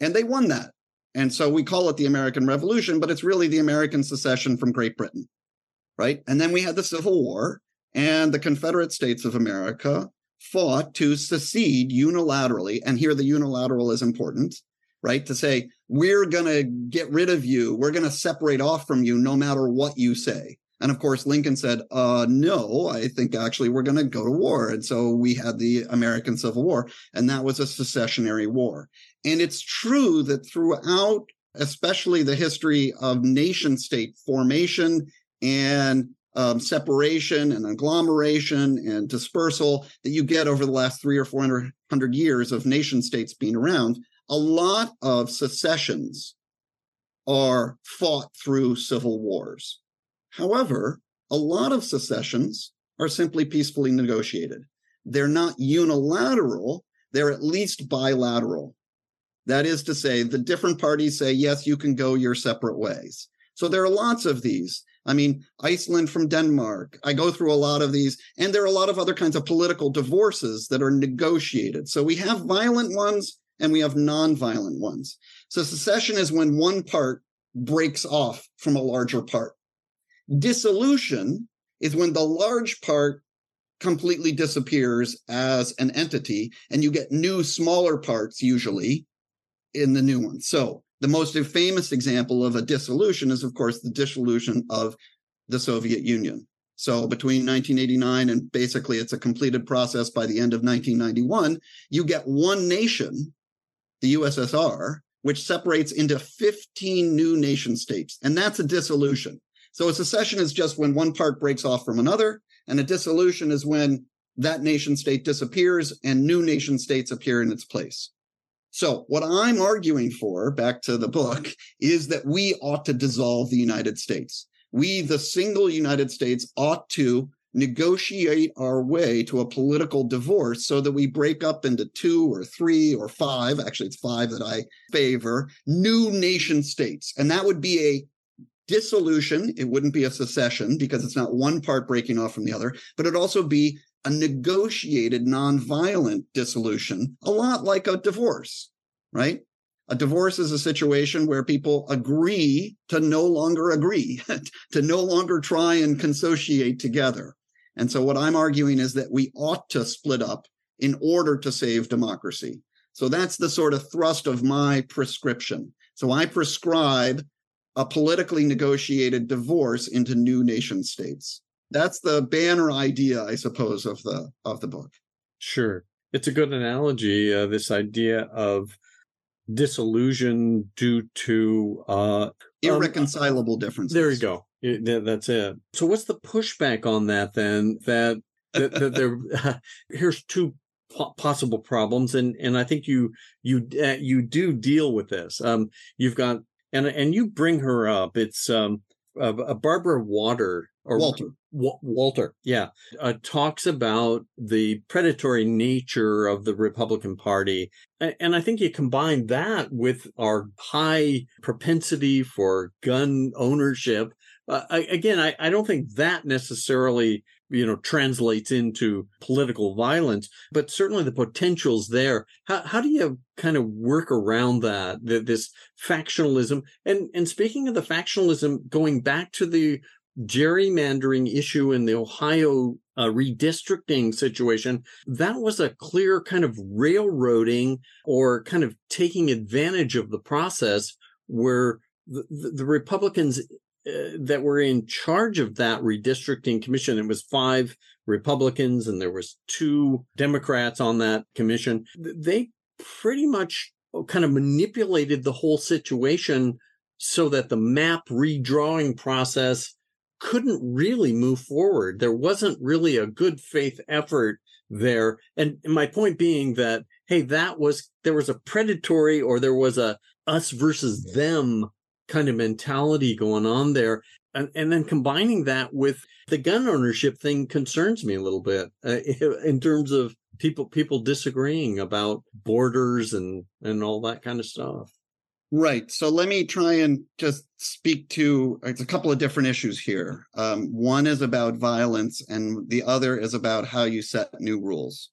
And they won that. And so we call it the American Revolution, but it's really the American secession from Great Britain, right? And then we had the Civil War, and the Confederate States of America fought to secede unilaterally. And here the unilateral is important, right? To say, we're going to get rid of you, we're going to separate off from you no matter what you say. And of course, Lincoln said, uh, no, I think actually we're going to go to war. And so we had the American Civil War, and that was a secessionary war. And it's true that throughout, especially the history of nation state formation and um, separation and agglomeration and dispersal that you get over the last three or four hundred years of nation states being around, a lot of secessions are fought through civil wars. However, a lot of secessions are simply peacefully negotiated. They're not unilateral, they're at least bilateral. That is to say, the different parties say, yes, you can go your separate ways. So there are lots of these. I mean, Iceland from Denmark. I go through a lot of these, and there are a lot of other kinds of political divorces that are negotiated. So we have violent ones and we have non-violent ones. So secession is when one part breaks off from a larger part. Dissolution is when the large part completely disappears as an entity and you get new smaller parts usually in the new one. So the most famous example of a dissolution is, of course, the dissolution of the Soviet Union. So between 1989 and basically it's a completed process by the end of 1991, you get one nation, the USSR, which separates into 15 new nation states. And that's a dissolution. So a secession is just when one part breaks off from another, and a dissolution is when that nation state disappears and new nation states appear in its place. So, what I'm arguing for, back to the book, is that we ought to dissolve the United States. We, the single United States, ought to negotiate our way to a political divorce so that we break up into two or three or five, actually, it's five that I favor, new nation states. And that would be a dissolution. It wouldn't be a secession because it's not one part breaking off from the other, but it'd also be a negotiated nonviolent dissolution, a lot like a divorce, right? A divorce is a situation where people agree to no longer agree, to no longer try and consociate together. And so what I'm arguing is that we ought to split up in order to save democracy. So that's the sort of thrust of my prescription. So I prescribe a politically negotiated divorce into new nation states. That's the banner idea, I suppose, of the of the book. Sure, it's a good analogy. Uh, this idea of disillusion due to uh, um, irreconcilable um, differences. There you go. It, that's it. So, what's the pushback on that then? That that, that there uh, here's two possible problems, and and I think you you uh, you do deal with this. Um, you've got and and you bring her up. It's um, uh, Barbara Water or Walter. W- Walter, yeah, uh, talks about the predatory nature of the Republican Party, and, and I think you combine that with our high propensity for gun ownership. Uh, I, again, I, I don't think that necessarily you know translates into political violence but certainly the potential's there. How, how do you kind of work around that this factionalism? And and speaking of the factionalism going back to the gerrymandering issue in the ohio uh, redistricting situation that was a clear kind of railroading or kind of taking advantage of the process where the, the republicans uh, that were in charge of that redistricting commission. It was five Republicans and there was two Democrats on that commission. They pretty much kind of manipulated the whole situation so that the map redrawing process couldn't really move forward. There wasn't really a good faith effort there. And my point being that, hey, that was, there was a predatory or there was a us versus them kind of mentality going on there. And, and then combining that with the gun ownership thing concerns me a little bit uh, in terms of people people disagreeing about borders and and all that kind of stuff. Right. So let me try and just speak to it's a couple of different issues here. Um, one is about violence, and the other is about how you set new rules.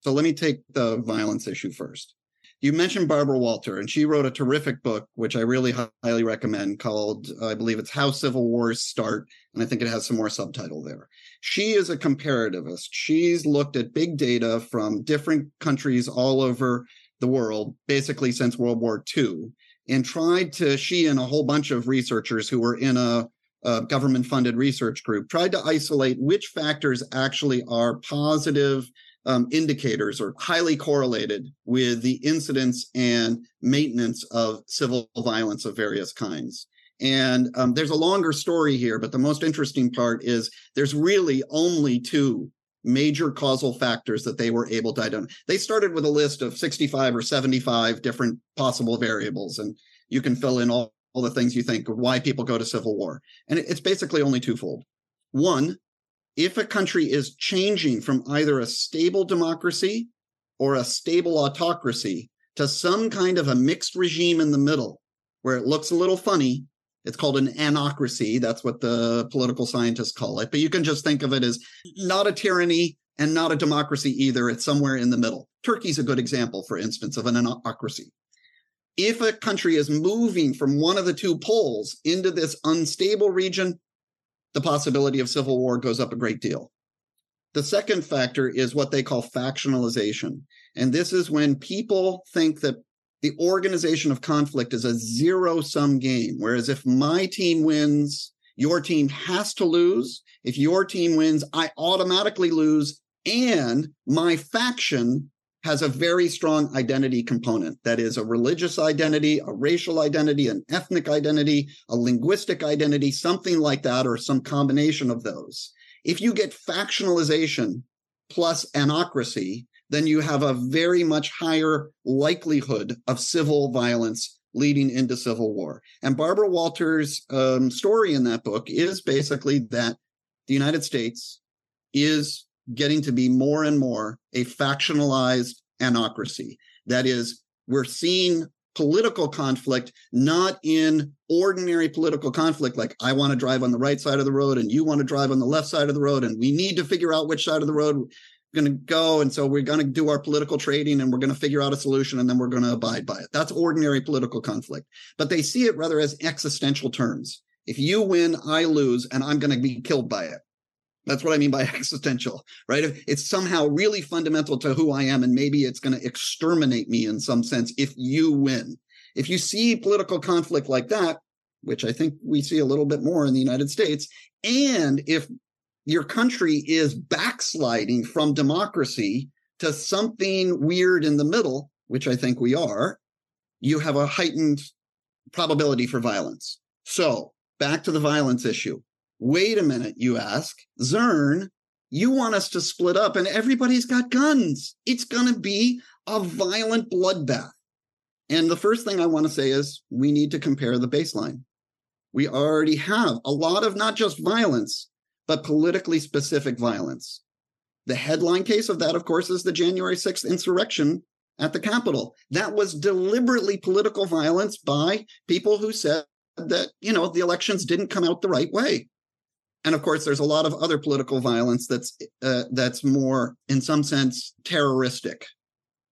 So let me take the violence issue first you mentioned Barbara Walter, and she wrote a terrific book, which I really highly recommend, called I believe it's How Civil Wars Start, and I think it has some more subtitle there. She is a comparativist. She's looked at big data from different countries all over the world, basically since World War II, and tried to. She and a whole bunch of researchers who were in a a government funded research group tried to isolate which factors actually are positive um, indicators are highly correlated with the incidence and maintenance of civil violence of various kinds. And um, there's a longer story here, but the most interesting part is there's really only two major causal factors that they were able to identify. They started with a list of 65 or 75 different possible variables, and you can fill in all, all the things you think of why people go to civil war. And it's basically only twofold. One, if a country is changing from either a stable democracy or a stable autocracy to some kind of a mixed regime in the middle where it looks a little funny, it's called an anocracy. That's what the political scientists call it. But you can just think of it as not a tyranny and not a democracy either. It's somewhere in the middle. Turkey's a good example, for instance, of an anocracy. If a country is moving from one of the two poles into this unstable region, the possibility of civil war goes up a great deal. The second factor is what they call factionalization. And this is when people think that the organization of conflict is a zero sum game. Whereas if my team wins, your team has to lose. If your team wins, I automatically lose. And my faction has a very strong identity component that is a religious identity, a racial identity, an ethnic identity, a linguistic identity, something like that, or some combination of those. If you get factionalization plus anocracy, then you have a very much higher likelihood of civil violence leading into civil war. And Barbara Walters' um, story in that book is basically that the United States is getting to be more and more a factionalized anocracy. That is, we're seeing political conflict, not in ordinary political conflict, like I want to drive on the right side of the road and you want to drive on the left side of the road, and we need to figure out which side of the road we're going to go. And so we're going to do our political trading and we're going to figure out a solution and then we're going to abide by it. That's ordinary political conflict. But they see it rather as existential terms. If you win, I lose, and I'm going to be killed by it. That's what I mean by existential, right? If It's somehow really fundamental to who I am, and maybe it's going to exterminate me in some sense if you win. If you see political conflict like that, which I think we see a little bit more in the United States, and if your country is backsliding from democracy to something weird in the middle, which I think we are, you have a heightened probability for violence. So back to the violence issue. Wait a minute, you ask. Zurn, you want us to split up and everybody's got guns. It's going to be a violent bloodbath. And the first thing I want to say is we need to compare the baseline. We already have a lot of not just violence, but politically specific violence. The headline case of that, of course, is the January 6th insurrection at the Capitol. That was deliberately political violence by people who said that, you know, the elections didn't come out the right way and of course there's a lot of other political violence that's uh, that's more in some sense terroristic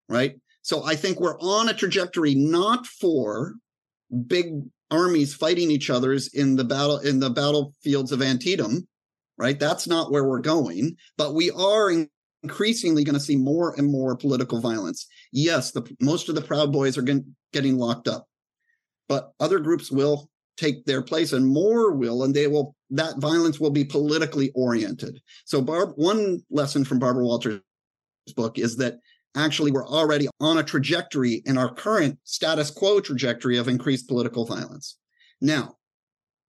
right? So i think we're on a trajectory not for big armies fighting each other's in the battle in the battlefields of antietam right? That's not where we're going but we are increasingly going to see more and more political violence. Yes the most of the proud boys are getting, getting locked up but other groups will take their place and more will and they will that violence will be politically oriented. So barb one lesson from barbara walters book is that actually we're already on a trajectory in our current status quo trajectory of increased political violence. Now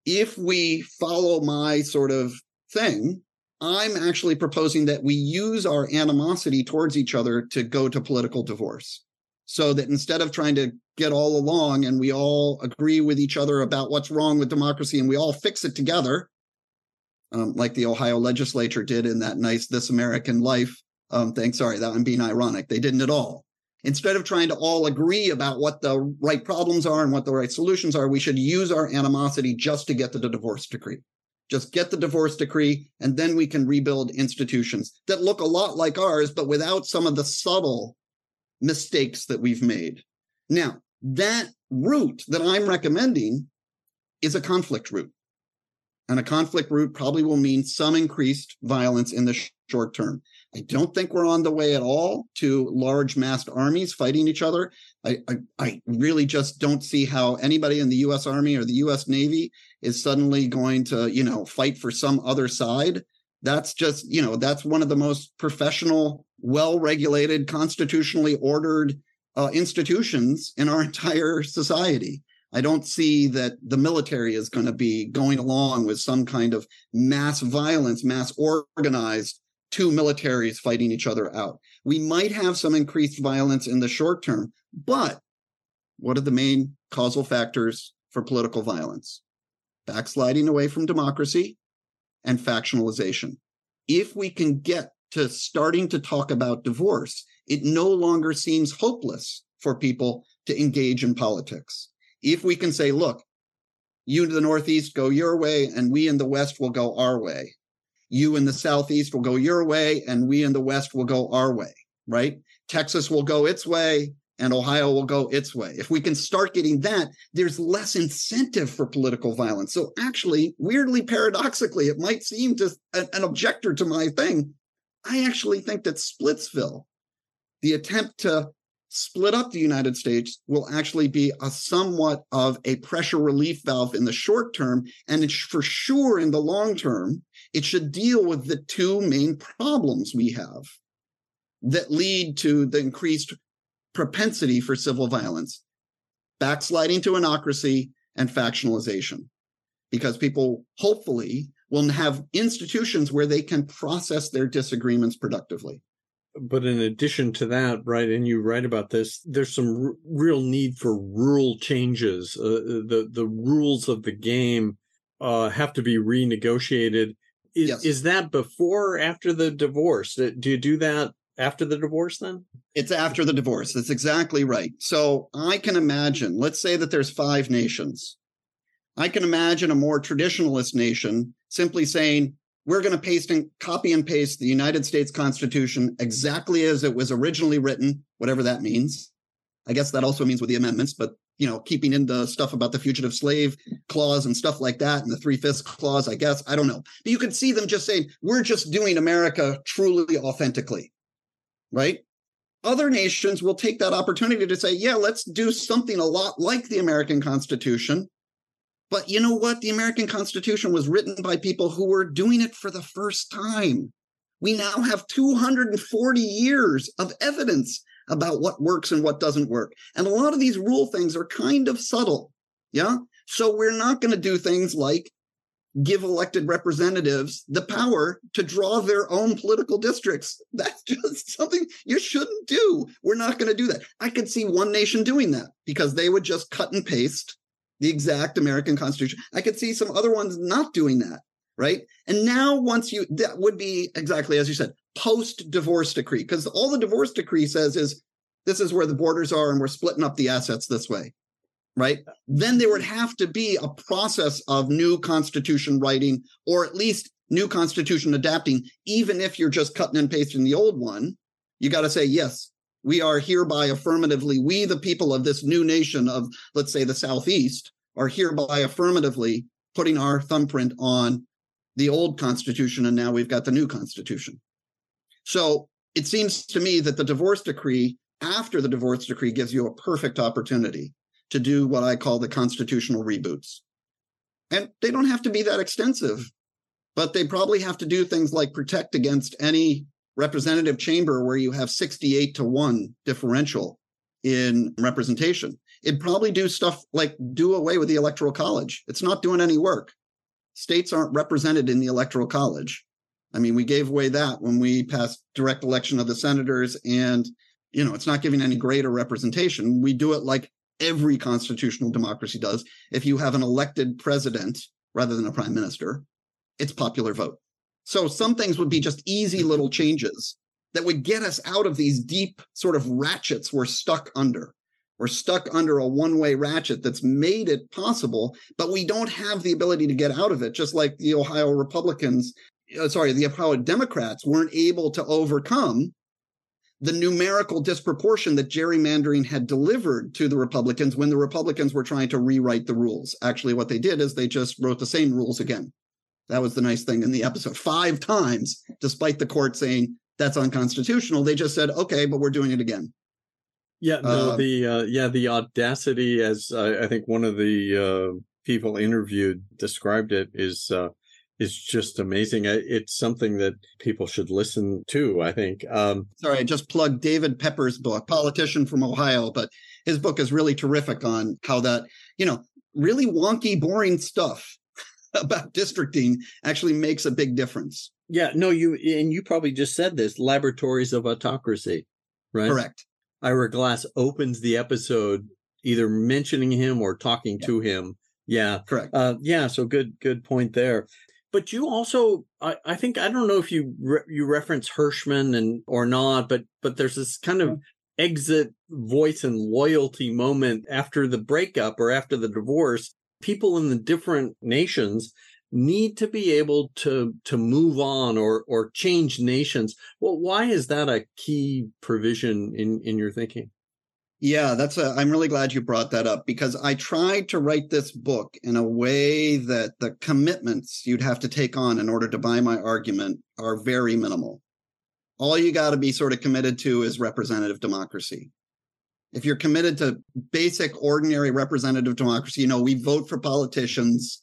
if we follow my sort of thing i'm actually proposing that we use our animosity towards each other to go to political divorce so that instead of trying to get all along and we all agree with each other about what's wrong with democracy and we all fix it together, um, like the Ohio legislature did in that nice This American Life um, thing. Sorry, that I'm being ironic. They didn't at all. Instead of trying to all agree about what the right problems are and what the right solutions are, we should use our animosity just to get the divorce decree. Just get the divorce decree, and then we can rebuild institutions that look a lot like ours, but without some of the subtle mistakes that we've made. Now, that route that I'm recommending is a conflict route. And a conflict route probably will mean some increased violence in the sh- short term. I don't think we're on the way at all to large massed armies fighting each other. I, I, I, really just don't see how anybody in the US Army or the US Navy is suddenly going to, you know, fight for some other side. That's just, you know, that's one of the most professional, well regulated, constitutionally ordered uh, institutions in our entire society. I don't see that the military is going to be going along with some kind of mass violence, mass organized two militaries fighting each other out. We might have some increased violence in the short term, but what are the main causal factors for political violence? Backsliding away from democracy and factionalization. If we can get to starting to talk about divorce, it no longer seems hopeless for people to engage in politics. If we can say, look, you in the Northeast go your way, and we in the West will go our way. You in the Southeast will go your way, and we in the West will go our way, right? Texas will go its way, and Ohio will go its way. If we can start getting that, there's less incentive for political violence. So, actually, weirdly, paradoxically, it might seem to an objector to my thing. I actually think that Splitsville the attempt to split up the United States will actually be a somewhat of a pressure relief valve in the short term. And for sure in the long term, it should deal with the two main problems we have that lead to the increased propensity for civil violence backsliding to anocracy and factionalization. Because people hopefully will have institutions where they can process their disagreements productively but in addition to that, right, and you write about this, there's some r- real need for rule changes. Uh, the the rules of the game uh, have to be renegotiated. Is, yes. is that before or after the divorce? Do you do that after the divorce then? It's after the divorce. That's exactly right. So I can imagine, let's say that there's five nations. I can imagine a more traditionalist nation simply saying, we're going to paste and copy and paste the United States Constitution exactly as it was originally written, whatever that means. I guess that also means with the amendments, but you know, keeping in the stuff about the fugitive slave clause and stuff like that, and the three fifths clause, I guess. I don't know. But you could see them just saying, we're just doing America truly authentically, right? Other nations will take that opportunity to say, yeah, let's do something a lot like the American Constitution. But you know what? The American Constitution was written by people who were doing it for the first time. We now have 240 years of evidence about what works and what doesn't work. And a lot of these rule things are kind of subtle. Yeah. So we're not going to do things like give elected representatives the power to draw their own political districts. That's just something you shouldn't do. We're not going to do that. I could see one nation doing that because they would just cut and paste the exact American Constitution. I could see some other ones not doing that. Right. And now, once you, that would be exactly as you said, post divorce decree, because all the divorce decree says is this is where the borders are and we're splitting up the assets this way. Right. Then there would mm-hmm. have to be a process of new constitution writing or at least new constitution adapting, even if you're just cutting and pasting the old one. You got to say, yes, we are hereby affirmatively, we, the people of this new nation of, let's say, the Southeast, are hereby affirmatively putting our thumbprint on the old Constitution, and now we've got the new Constitution. So it seems to me that the divorce decree, after the divorce decree, gives you a perfect opportunity to do what I call the constitutional reboots. And they don't have to be that extensive, but they probably have to do things like protect against any representative chamber where you have 68 to 1 differential in representation. It'd probably do stuff like do away with the electoral college. It's not doing any work. States aren't represented in the electoral college. I mean, we gave away that when we passed direct election of the senators and you know, it's not giving any greater representation. We do it like every constitutional democracy does. If you have an elected president rather than a prime minister, it's popular vote. So some things would be just easy little changes that would get us out of these deep sort of ratchets we're stuck under. We're stuck under a one way ratchet that's made it possible, but we don't have the ability to get out of it, just like the Ohio Republicans, uh, sorry, the Ohio Democrats weren't able to overcome the numerical disproportion that gerrymandering had delivered to the Republicans when the Republicans were trying to rewrite the rules. Actually, what they did is they just wrote the same rules again. That was the nice thing in the episode. Five times, despite the court saying that's unconstitutional, they just said, okay, but we're doing it again. Yeah, no, uh, the uh, yeah, the audacity, as uh, I think one of the uh, people interviewed described it, is uh, is just amazing. It's something that people should listen to. I think. Um, Sorry, I just plugged David Pepper's book, politician from Ohio, but his book is really terrific on how that you know really wonky, boring stuff about districting actually makes a big difference. Yeah, no, you and you probably just said this laboratories of autocracy, right? Correct. Ira Glass opens the episode either mentioning him or talking yeah. to him. Yeah, correct. Uh, yeah, so good, good point there. But you also, I, I think, I don't know if you re- you reference Hirschman and or not, but but there's this kind of mm-hmm. exit voice and loyalty moment after the breakup or after the divorce. People in the different nations need to be able to to move on or or change nations. Well why is that a key provision in in your thinking yeah that's a i'm really glad you brought that up because i tried to write this book in a way that the commitments you'd have to take on in order to buy my argument are very minimal all you got to be sort of committed to is representative democracy if you're committed to basic, ordinary representative democracy, you know, we vote for politicians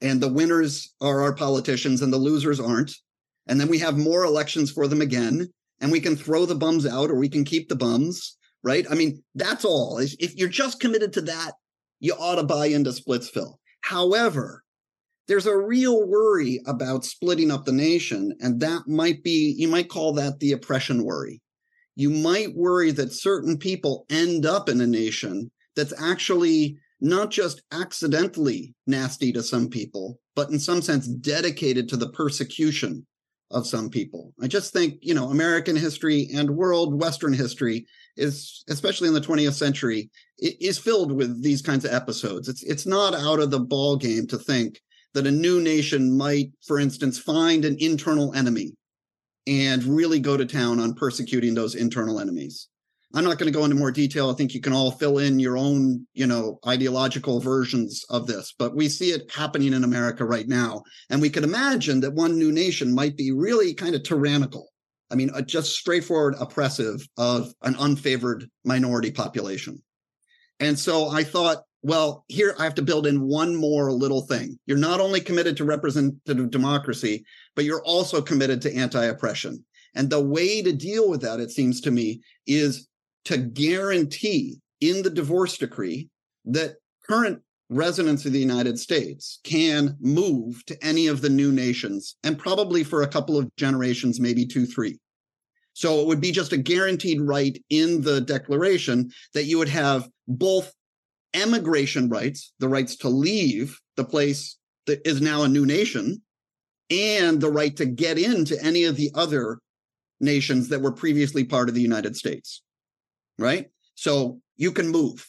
and the winners are our politicians and the losers aren't. And then we have more elections for them again. And we can throw the bums out or we can keep the bums, right? I mean, that's all. If you're just committed to that, you ought to buy into Splitsville. However, there's a real worry about splitting up the nation. And that might be, you might call that the oppression worry you might worry that certain people end up in a nation that's actually not just accidentally nasty to some people, but in some sense dedicated to the persecution of some people. I just think, you know, American history and world Western history is, especially in the 20th century, is filled with these kinds of episodes. It's it's not out of the ball game to think that a new nation might, for instance, find an internal enemy and really go to town on persecuting those internal enemies. I'm not going to go into more detail. I think you can all fill in your own, you know, ideological versions of this, but we see it happening in America right now. And we could imagine that one new nation might be really kind of tyrannical. I mean, just straightforward oppressive of an unfavored minority population. And so I thought, well, here I have to build in one more little thing. You're not only committed to representative democracy, but you're also committed to anti oppression. And the way to deal with that, it seems to me, is to guarantee in the divorce decree that current residents of the United States can move to any of the new nations and probably for a couple of generations, maybe two, three. So it would be just a guaranteed right in the declaration that you would have both emigration rights, the rights to leave the place that is now a new nation, and the right to get into any of the other nations that were previously part of the United States right? So you can move.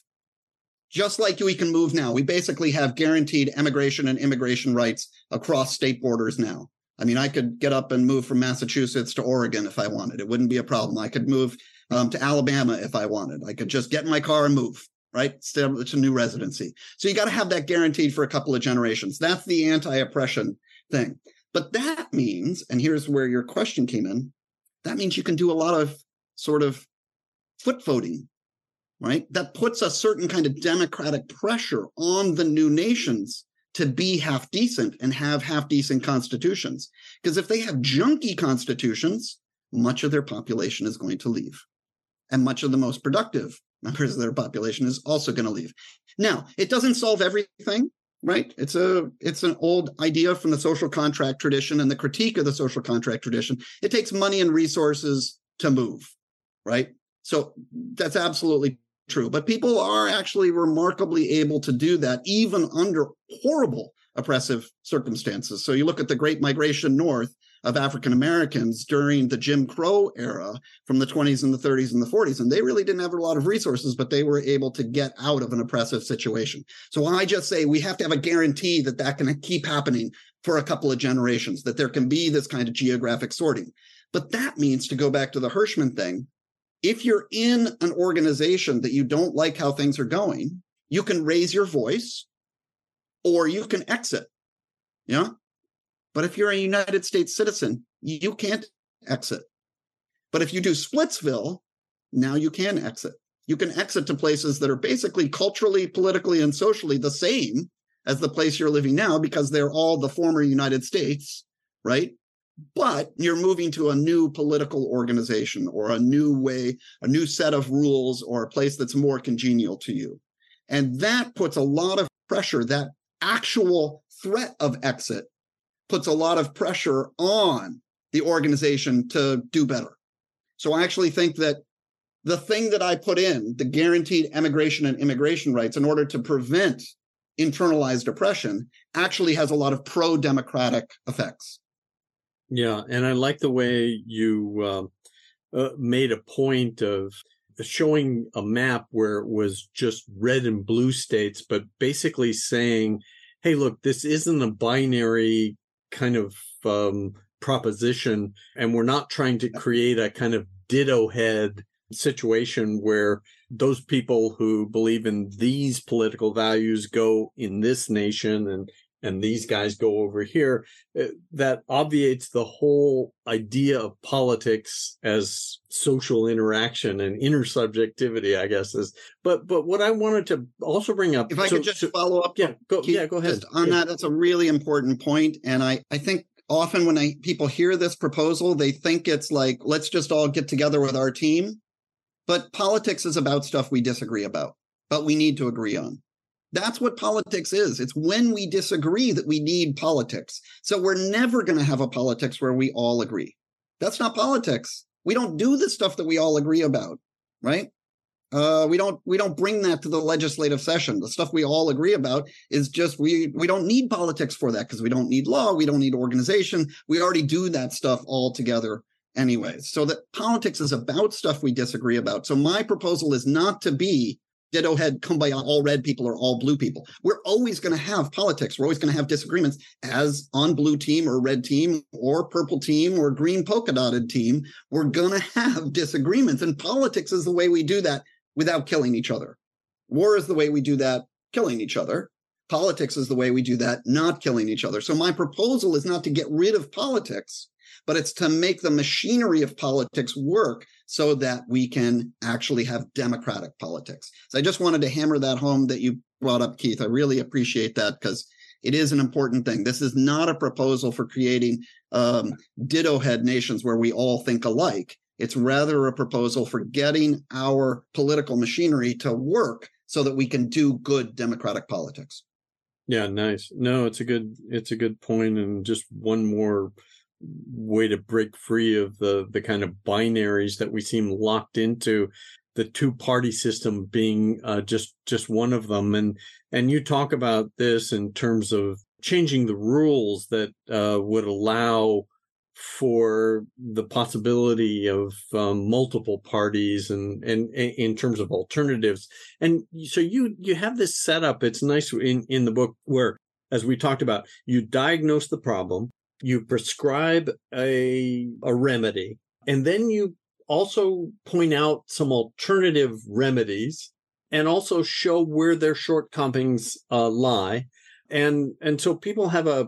Just like we can move now. We basically have guaranteed emigration and immigration rights across state borders now. I mean, I could get up and move from Massachusetts to Oregon if I wanted. It wouldn't be a problem. I could move um, to Alabama if I wanted. I could just get in my car and move, right? It's a new residency. So you got to have that guaranteed for a couple of generations. That's the anti oppression thing. But that means, and here's where your question came in that means you can do a lot of sort of foot voting, right? That puts a certain kind of democratic pressure on the new nations to be half decent and have half decent constitutions. Because if they have junky constitutions, much of their population is going to leave. And much of the most productive members of their population is also going to leave. Now, it doesn't solve everything, right? It's a it's an old idea from the social contract tradition and the critique of the social contract tradition. It takes money and resources to move, right? So that's absolutely true. But people are actually remarkably able to do that, even under horrible oppressive circumstances. So you look at the Great Migration North of African Americans during the Jim Crow era from the 20s and the 30s and the 40s. And they really didn't have a lot of resources, but they were able to get out of an oppressive situation. So I just say we have to have a guarantee that that can keep happening for a couple of generations, that there can be this kind of geographic sorting. But that means to go back to the Hirschman thing, if you're in an organization that you don't like how things are going, you can raise your voice or you can exit. Yeah. But if you're a United States citizen, you can't exit. But if you do Splitsville, now you can exit. You can exit to places that are basically culturally, politically, and socially the same as the place you're living now because they're all the former United States, right? But you're moving to a new political organization or a new way, a new set of rules or a place that's more congenial to you. And that puts a lot of pressure, that actual threat of exit puts a lot of pressure on the organization to do better. So I actually think that the thing that I put in, the guaranteed emigration and immigration rights in order to prevent internalized oppression, actually has a lot of pro democratic effects. Yeah, and I like the way you um, uh, made a point of showing a map where it was just red and blue states, but basically saying, "Hey, look, this isn't a binary kind of um, proposition, and we're not trying to create a kind of ditto head situation where." those people who believe in these political values go in this nation and and these guys go over here uh, that obviates the whole idea of politics as social interaction and intersubjectivity i guess is but but what i wanted to also bring up if i so, could just so, follow up yeah go yeah go ahead on yeah. that that's a really important point and i i think often when I, people hear this proposal they think it's like let's just all get together with our team but politics is about stuff we disagree about but we need to agree on that's what politics is. It's when we disagree that we need politics. So we're never going to have a politics where we all agree. That's not politics. We don't do the stuff that we all agree about, right? Uh, we don't we don't bring that to the legislative session. The stuff we all agree about is just we we don't need politics for that because we don't need law, we don't need organization. We already do that stuff all together anyway. So that politics is about stuff we disagree about. So my proposal is not to be ditto head kumbaya all red people or all blue people. We're always going to have politics. We're always going to have disagreements as on blue team or red team or purple team or green polka dotted team. We're going to have disagreements and politics is the way we do that without killing each other. War is the way we do that killing each other. Politics is the way we do that not killing each other. So my proposal is not to get rid of politics but it's to make the machinery of politics work so that we can actually have democratic politics. So I just wanted to hammer that home that you brought up, Keith. I really appreciate that because it is an important thing. This is not a proposal for creating um, ditto head nations where we all think alike. It's rather a proposal for getting our political machinery to work so that we can do good democratic politics. Yeah, nice. No, it's a good it's a good point and just one more way to break free of the the kind of binaries that we seem locked into the two party system being uh, just just one of them. And and you talk about this in terms of changing the rules that uh, would allow for the possibility of um, multiple parties and, and, and in terms of alternatives. And so you you have this setup. It's nice in in the book where as we talked about you diagnose the problem you prescribe a, a remedy, and then you also point out some alternative remedies and also show where their shortcomings uh, lie. And, and so people have a,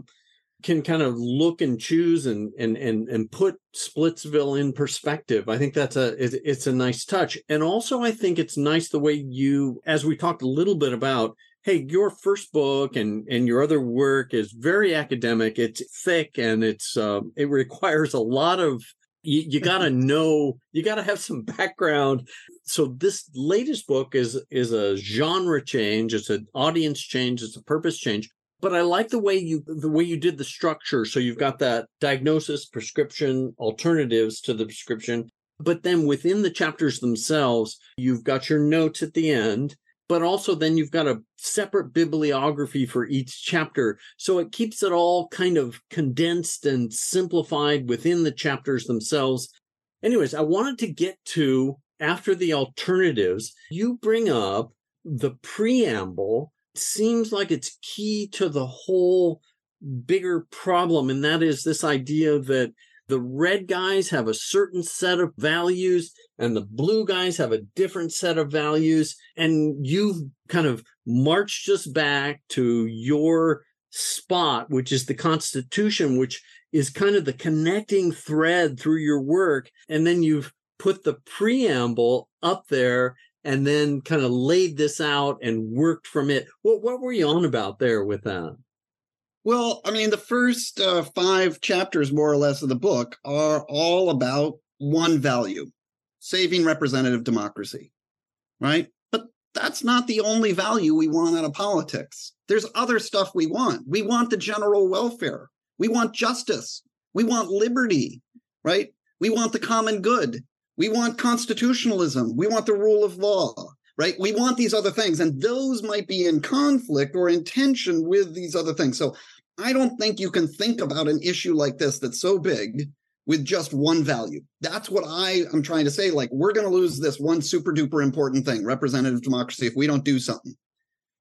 can kind of look and choose and, and, and, and put Splitsville in perspective. I think that's a, it's a nice touch. And also I think it's nice the way you, as we talked a little bit about, hey your first book and and your other work is very academic. It's thick and it's uh, it requires a lot of you, you got to know you got to have some background. So this latest book is is a genre change. It's an audience change. It's a purpose change. But i like the way you the way you did the structure. So you've got that diagnosis prescription alternatives to the prescription. But then within the chapters themselves you've got your notes at the end but also then you've got a separate bibliography for each chapter. So it keeps it all kind of condensed and simplified within the chapters themselves. Anyways, I wanted to get to after the alternatives, you bring up the preamble. seems like it's key to the whole bigger problem. And that is this idea that the red guys have a certain set of values and the blue guys have a different set of values. And you've kind of marched us back to your spot, which is the Constitution, which is kind of the connecting thread through your work. And then you've put the preamble up there and then kind of laid this out and worked from it. What, what were you on about there with that? Well, I mean, the first uh, five chapters, more or less, of the book are all about one value saving representative democracy, right? But that's not the only value we want out of politics. There's other stuff we want. We want the general welfare, we want justice, we want liberty, right? We want the common good, we want constitutionalism, we want the rule of law right? We want these other things, and those might be in conflict or in tension with these other things. So I don't think you can think about an issue like this that's so big with just one value. That's what I am trying to say. Like, we're going to lose this one super duper important thing, representative democracy, if we don't do something.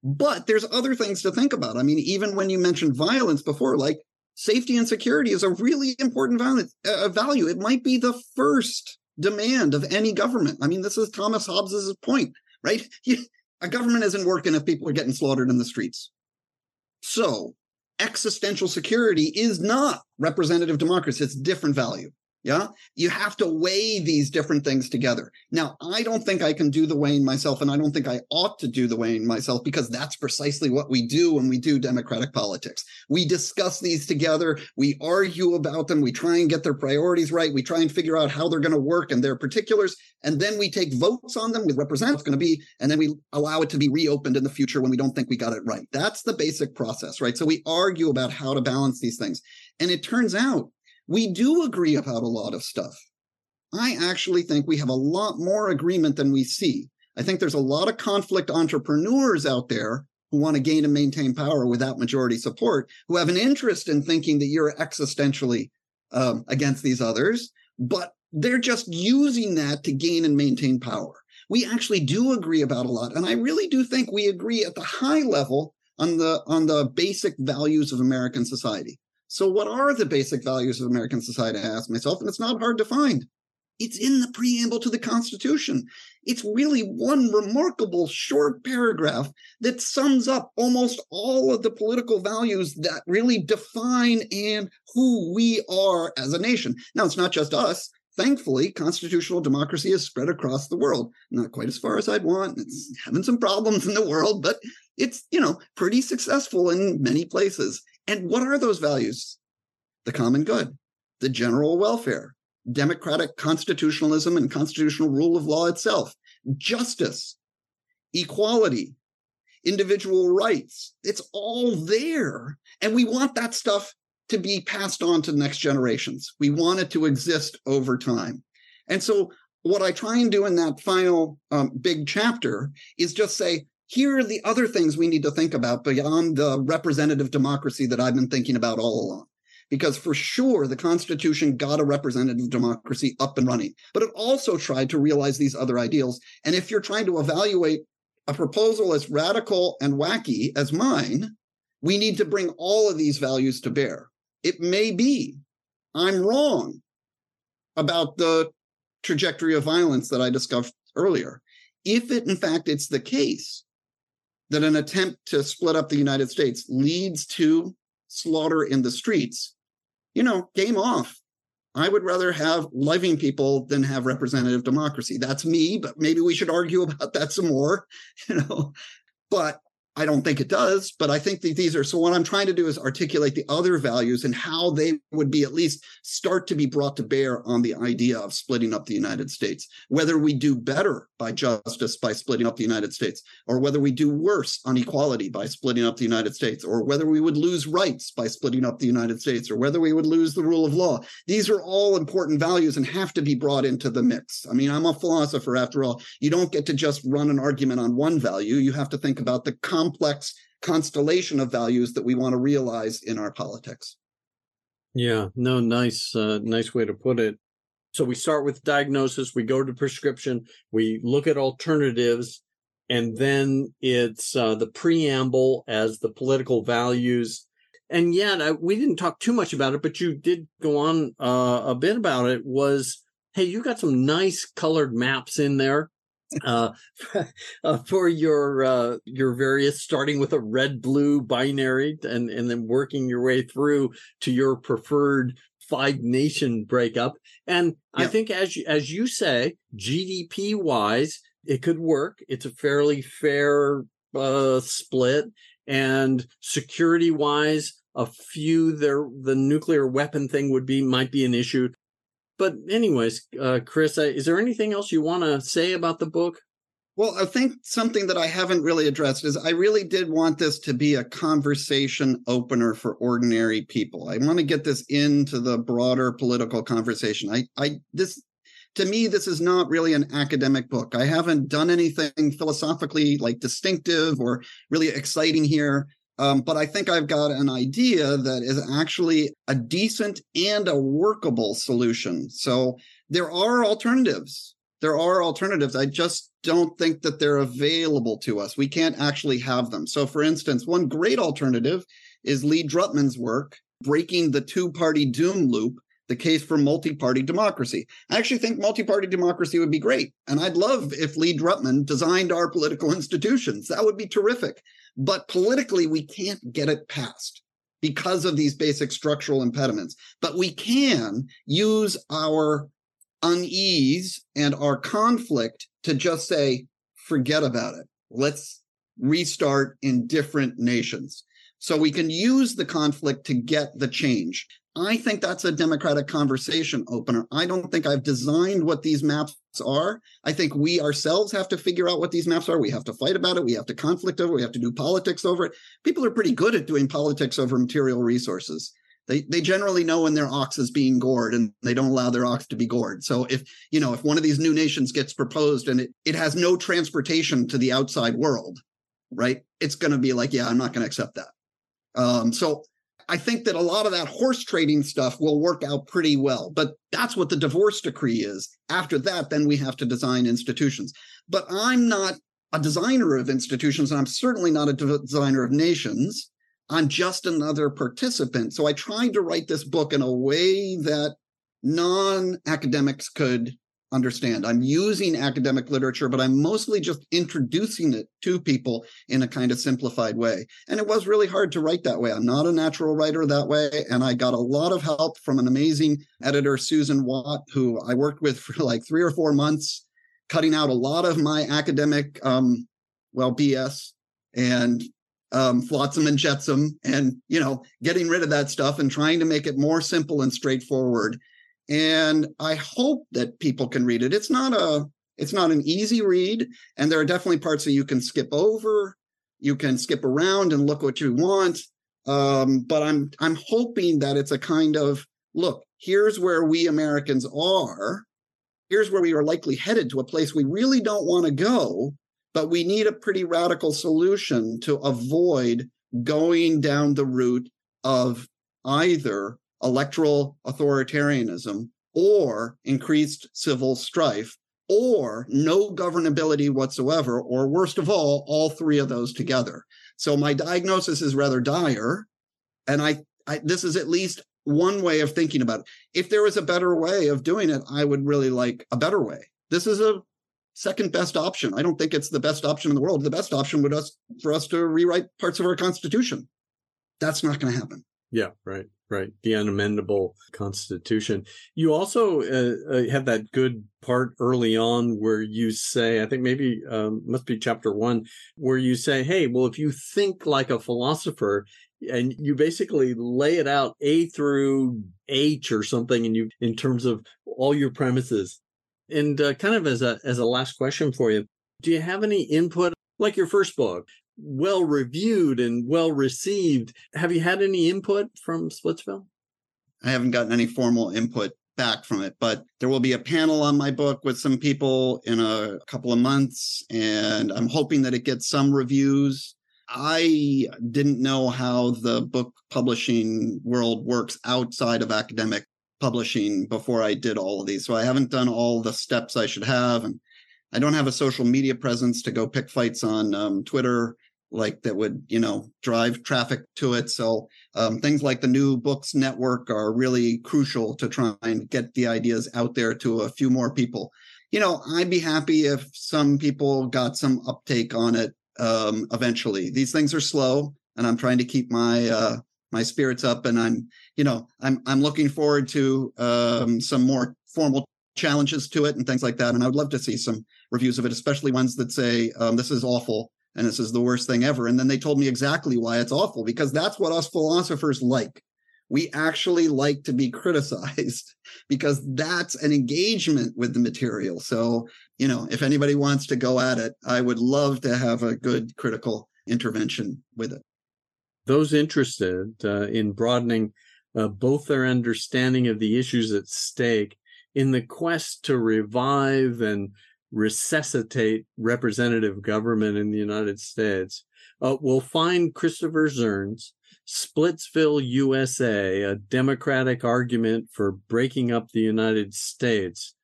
But there's other things to think about. I mean, even when you mentioned violence before, like safety and security is a really important value. uh, value. It might be the first demand of any government. I mean, this is Thomas Hobbes's point right? a government isn't working if people are getting slaughtered in the streets. So existential security is not representative democracy. It's different value. Yeah. You have to weigh these different things together. Now, I don't think I can do the weighing myself, and I don't think I ought to do the weighing myself because that's precisely what we do when we do democratic politics. We discuss these together. We argue about them. We try and get their priorities right. We try and figure out how they're going to work and their particulars. And then we take votes on them. We represent what's going to be, and then we allow it to be reopened in the future when we don't think we got it right. That's the basic process, right? So we argue about how to balance these things. And it turns out we do agree about a lot of stuff. I actually think we have a lot more agreement than we see. I think there's a lot of conflict entrepreneurs out there who want to gain and maintain power without majority support, who have an interest in thinking that you're existentially um, against these others, but they're just using that to gain and maintain power. We actually do agree about a lot, and I really do think we agree at the high level on the on the basic values of American society. So, what are the basic values of American society? I ask myself, and it's not hard to find. It's in the preamble to the Constitution. It's really one remarkable short paragraph that sums up almost all of the political values that really define and who we are as a nation. Now, it's not just us. Thankfully, constitutional democracy is spread across the world. Not quite as far as I'd want. It's having some problems in the world, but it's, you know, pretty successful in many places. And what are those values? The common good, the general welfare, democratic constitutionalism and constitutional rule of law itself, justice, equality, individual rights. It's all there. And we want that stuff to be passed on to the next generations. We want it to exist over time. And so, what I try and do in that final um, big chapter is just say, here are the other things we need to think about beyond the representative democracy that I've been thinking about all along because for sure the Constitution got a representative democracy up and running, but it also tried to realize these other ideals. And if you're trying to evaluate a proposal as radical and wacky as mine, we need to bring all of these values to bear. It may be I'm wrong about the trajectory of violence that I discussed earlier. If it, in fact, it's the case that an attempt to split up the United States leads to slaughter in the streets, you know, game off. I would rather have living people than have representative democracy. That's me, but maybe we should argue about that some more, you know. But I don't think it does, but I think that these are so. What I'm trying to do is articulate the other values and how they would be at least start to be brought to bear on the idea of splitting up the United States. Whether we do better by justice by splitting up the United States, or whether we do worse on equality by splitting up the United States, or whether we would lose rights by splitting up the United States, or whether we would lose the rule of law. These are all important values and have to be brought into the mix. I mean, I'm a philosopher after all. You don't get to just run an argument on one value. You have to think about the complex constellation of values that we want to realize in our politics. Yeah, no, nice, uh, nice way to put it. So we start with diagnosis, we go to prescription, we look at alternatives, and then it's uh, the preamble as the political values. And yet, uh, we didn't talk too much about it, but you did go on uh, a bit about it. Was hey, you got some nice colored maps in there uh, uh, for your uh, your various starting with a red blue binary and and then working your way through to your preferred five nation breakup and yeah. i think as you, as you say gdp wise it could work it's a fairly fair uh, split and security wise a few there the nuclear weapon thing would be might be an issue but anyways, uh, Chris, uh, is there anything else you want to say about the book? Well, I think something that I haven't really addressed is I really did want this to be a conversation opener for ordinary people. I want to get this into the broader political conversation. I, I, this, to me, this is not really an academic book. I haven't done anything philosophically like distinctive or really exciting here. Um, but I think I've got an idea that is actually a decent and a workable solution. So there are alternatives. There are alternatives. I just don't think that they're available to us. We can't actually have them. So, for instance, one great alternative is Lee Drutman's work, Breaking the Two Party Doom Loop the case for multi-party democracy. I actually think multi-party democracy would be great. And I'd love if Lee Drutman designed our political institutions. That would be terrific. But politically, we can't get it passed because of these basic structural impediments. But we can use our unease and our conflict to just say, forget about it. Let's restart in different nations. So we can use the conflict to get the change. I think that's a democratic conversation opener. I don't think I've designed what these maps are. I think we ourselves have to figure out what these maps are. We have to fight about it. We have to conflict over it. We have to do politics over it. People are pretty good at doing politics over material resources. They they generally know when their ox is being gored and they don't allow their ox to be gored. So if you know if one of these new nations gets proposed and it, it has no transportation to the outside world right it's going to be like yeah i'm not going to accept that. Um, so i think that a lot of that horse trading stuff will work out pretty well but that's what the divorce decree is. After that then we have to design institutions. But i'm not a designer of institutions and i'm certainly not a designer of nations I'm just another participant. So I tried to write this book in a way that non academics could understand. I'm using academic literature, but I'm mostly just introducing it to people in a kind of simplified way. And it was really hard to write that way. I'm not a natural writer that way. And I got a lot of help from an amazing editor, Susan Watt, who I worked with for like three or four months, cutting out a lot of my academic, um, well, BS and um, flotsam and jetsam and you know getting rid of that stuff and trying to make it more simple and straightforward. And i hope that people can read it. It's not a it's not an easy read and there are definitely parts that you can skip over you can skip around and look what you want um, but i'm i'm hoping that it's a kind of look here's where we americans are. Here's where we are likely headed to a place we really don't want to go but we need a pretty radical solution to avoid going down the route of either electoral authoritarianism or increased civil strife or no governability whatsoever, or worst of all, all three of those together. So my diagnosis is rather dire. And I, I, this is at least one way of thinking about it. If there was a better way of doing it, I would really like a better way. This is a second best option. I don't think it's the best option in the world. The best option would us for us to rewrite parts of our constitution. That's not going to happen. Yeah, right, right. The unamendable constitution. You also uh, uh, have that good part early on where you say, I think maybe um, must be chapter one, where you say, "Hey, well, if you think like a philosopher." And you basically lay it out A through H or something, and you in terms of all your premises and uh, kind of as a as a last question for you, do you have any input like your first book, well reviewed and well received? Have you had any input from Splitsville? I haven't gotten any formal input back from it, but there will be a panel on my book with some people in a couple of months, and I'm hoping that it gets some reviews. I didn't know how the book publishing world works outside of academic publishing before I did all of these. So I haven't done all the steps I should have. And I don't have a social media presence to go pick fights on um, Twitter like that would you know drive traffic to it so um, things like the new books network are really crucial to try and get the ideas out there to a few more people you know i'd be happy if some people got some uptake on it um, eventually these things are slow and i'm trying to keep my uh, my spirits up and i'm you know i'm i'm looking forward to um, some more formal challenges to it and things like that. And i would love to see some reviews of it especially ones that say um, this is awful and this is the worst thing ever. And then they told me exactly why it's awful because that's what us philosophers like. We actually like to be criticized because that's an engagement with the material. So you know if anybody wants to go at it i would love to have a good critical intervention with it those interested uh, in broadening uh, both their understanding of the issues at stake in the quest to revive and resuscitate representative government in the United States uh, will find Christopher Zurn's Splitsville, USA, a democratic argument for breaking up the United States,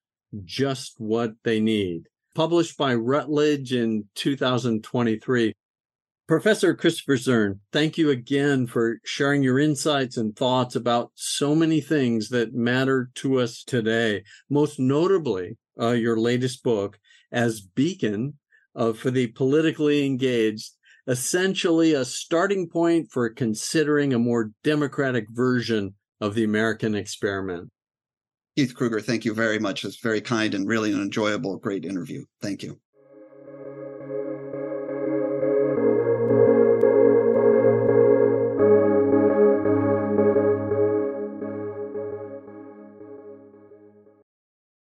just what they need. Published by Routledge in 2023. Professor Christopher Zurn, thank you again for sharing your insights and thoughts about so many things that matter to us today, most notably uh, your latest book, As Beacon uh, for the Politically Engaged, essentially a starting point for considering a more democratic version of the American experiment. Keith Kruger, thank you very much. It's very kind and really an enjoyable, great interview. Thank you.